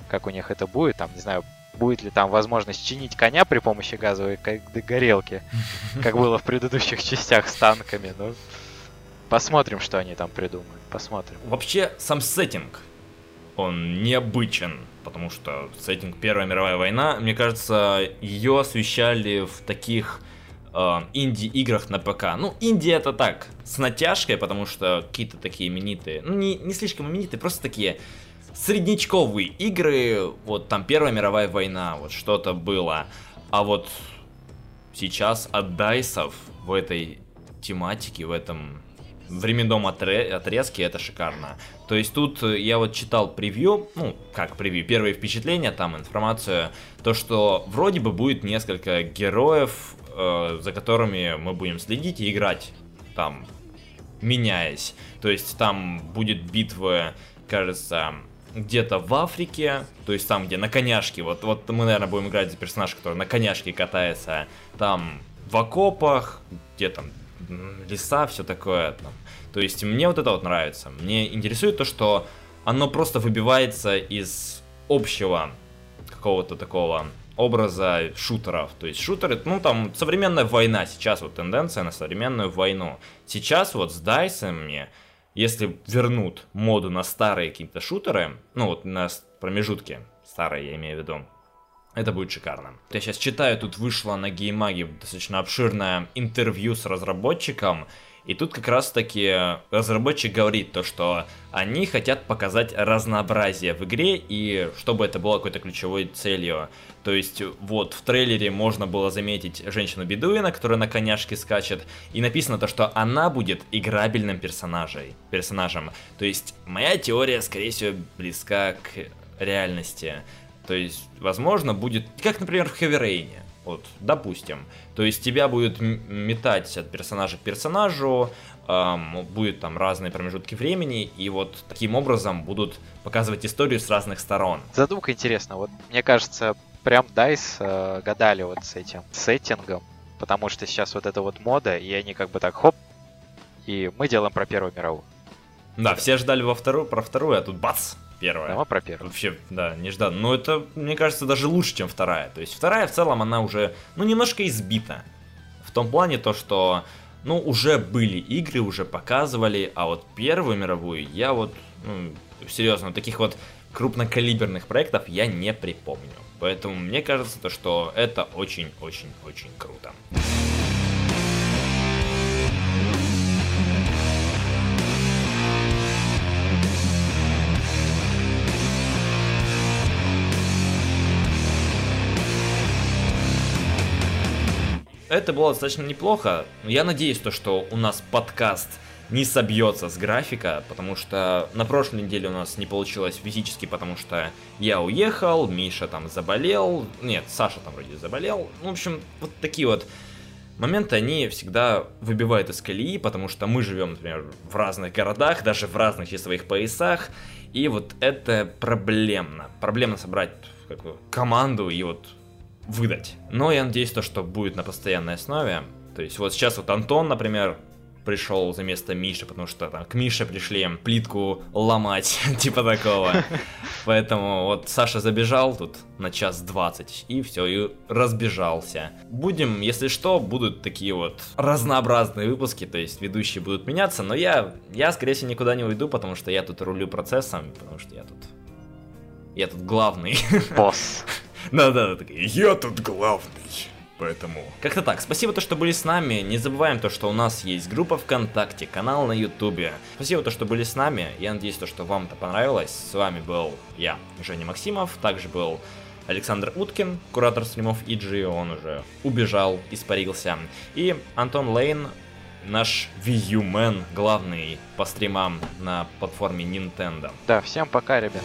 как у них это будет, там, не знаю, будет ли там возможность чинить коня при помощи газовой горелки, как было в предыдущих частях с танками, ну, посмотрим, что они там придумают, посмотрим. Вообще, сам сеттинг, он необычен, потому что сеттинг Первая мировая война, мне кажется, ее освещали в таких э, инди-играх на ПК. Ну, инди это так, с натяжкой, потому что какие-то такие именитые, ну, не, не слишком именитые, просто такие среднячковые игры, вот там Первая мировая война, вот что-то было. А вот сейчас от Дайсов в этой тематике, в этом временном отрезке это шикарно. То есть тут я вот читал превью, ну, как превью, первые впечатления, там информацию, то, что вроде бы будет несколько героев э, за которыми мы будем следить и играть там, меняясь. То есть там будет битва, кажется, где-то в Африке, то есть там, где на коняшке, вот, вот мы, наверное, будем играть за персонажа, который на коняшке катается, там в окопах, где там леса, все такое. Там. То есть мне вот это вот нравится. Мне интересует то, что оно просто выбивается из общего какого-то такого образа шутеров. То есть шутеры, ну там современная война, сейчас вот тенденция на современную войну. Сейчас вот с дайсами, если вернут моду на старые какие-то шутеры, ну вот на промежутке, старые я имею в виду, это будет шикарно. Я сейчас читаю, тут вышло на геймаге достаточно обширное интервью с разработчиком, и тут как раз таки разработчик говорит то, что они хотят показать разнообразие в игре и чтобы это было какой-то ключевой целью. То есть вот в трейлере можно было заметить женщину-бедуина, которая на коняшке скачет, и написано то, что она будет играбельным персонажей, персонажем. То есть моя теория, скорее всего, близка к реальности. То есть, возможно, будет, как, например, в Rain. Вот, допустим. То есть тебя будет метать от персонажа к персонажу, эм, будет там разные промежутки времени, и вот таким образом будут показывать историю с разных сторон. Задумка интересна. Вот мне кажется, прям DICE э, гадали вот с этим сеттингом, потому что сейчас вот это вот мода, и они как бы так хоп, и мы делаем про Первую мировую. Да, все ждали во вторую, про вторую, а тут бац, первая. Да, про первую. Вообще, да, не ждал. Но это, мне кажется, даже лучше, чем вторая. То есть вторая в целом, она уже, ну, немножко избита. В том плане то, что, ну, уже были игры, уже показывали, а вот первую мировую я вот, ну, серьезно, таких вот крупнокалиберных проектов я не припомню. Поэтому мне кажется, то, что это очень-очень-очень круто. Это было достаточно неплохо. Я надеюсь, то, что у нас подкаст не собьется с графика, потому что на прошлой неделе у нас не получилось физически, потому что я уехал, Миша там заболел, нет, Саша там вроде заболел. Ну, в общем, вот такие вот моменты, они всегда выбивают из колеи, потому что мы живем, например, в разных городах, даже в разных часовых поясах, И вот это проблемно. Проблемно собрать команду и вот выдать. Но я надеюсь, то, что будет на постоянной основе. То есть вот сейчас вот Антон, например, пришел за место Миши, потому что там к Мише пришли плитку ломать, типа такого. Поэтому вот Саша забежал тут на час двадцать, и все, и разбежался. Будем, если что, будут такие вот разнообразные выпуски, то есть ведущие будут меняться, но я, я скорее всего, никуда не уйду, потому что я тут рулю процессом, потому что я тут... Я тут главный. Босс. Да-да, я тут главный. Поэтому... Как-то так. Спасибо, то, что были с нами. Не забываем то, что у нас есть группа ВКонтакте, канал на Ютубе. Спасибо, то, что были с нами. Я надеюсь, то, что вам это понравилось. С вами был я, Женя Максимов. Также был Александр Уткин, куратор стримов EG, он уже убежал, испарился. И Антон Лейн, наш Wii Man, главный по стримам на платформе Nintendo. Да, всем пока, ребят.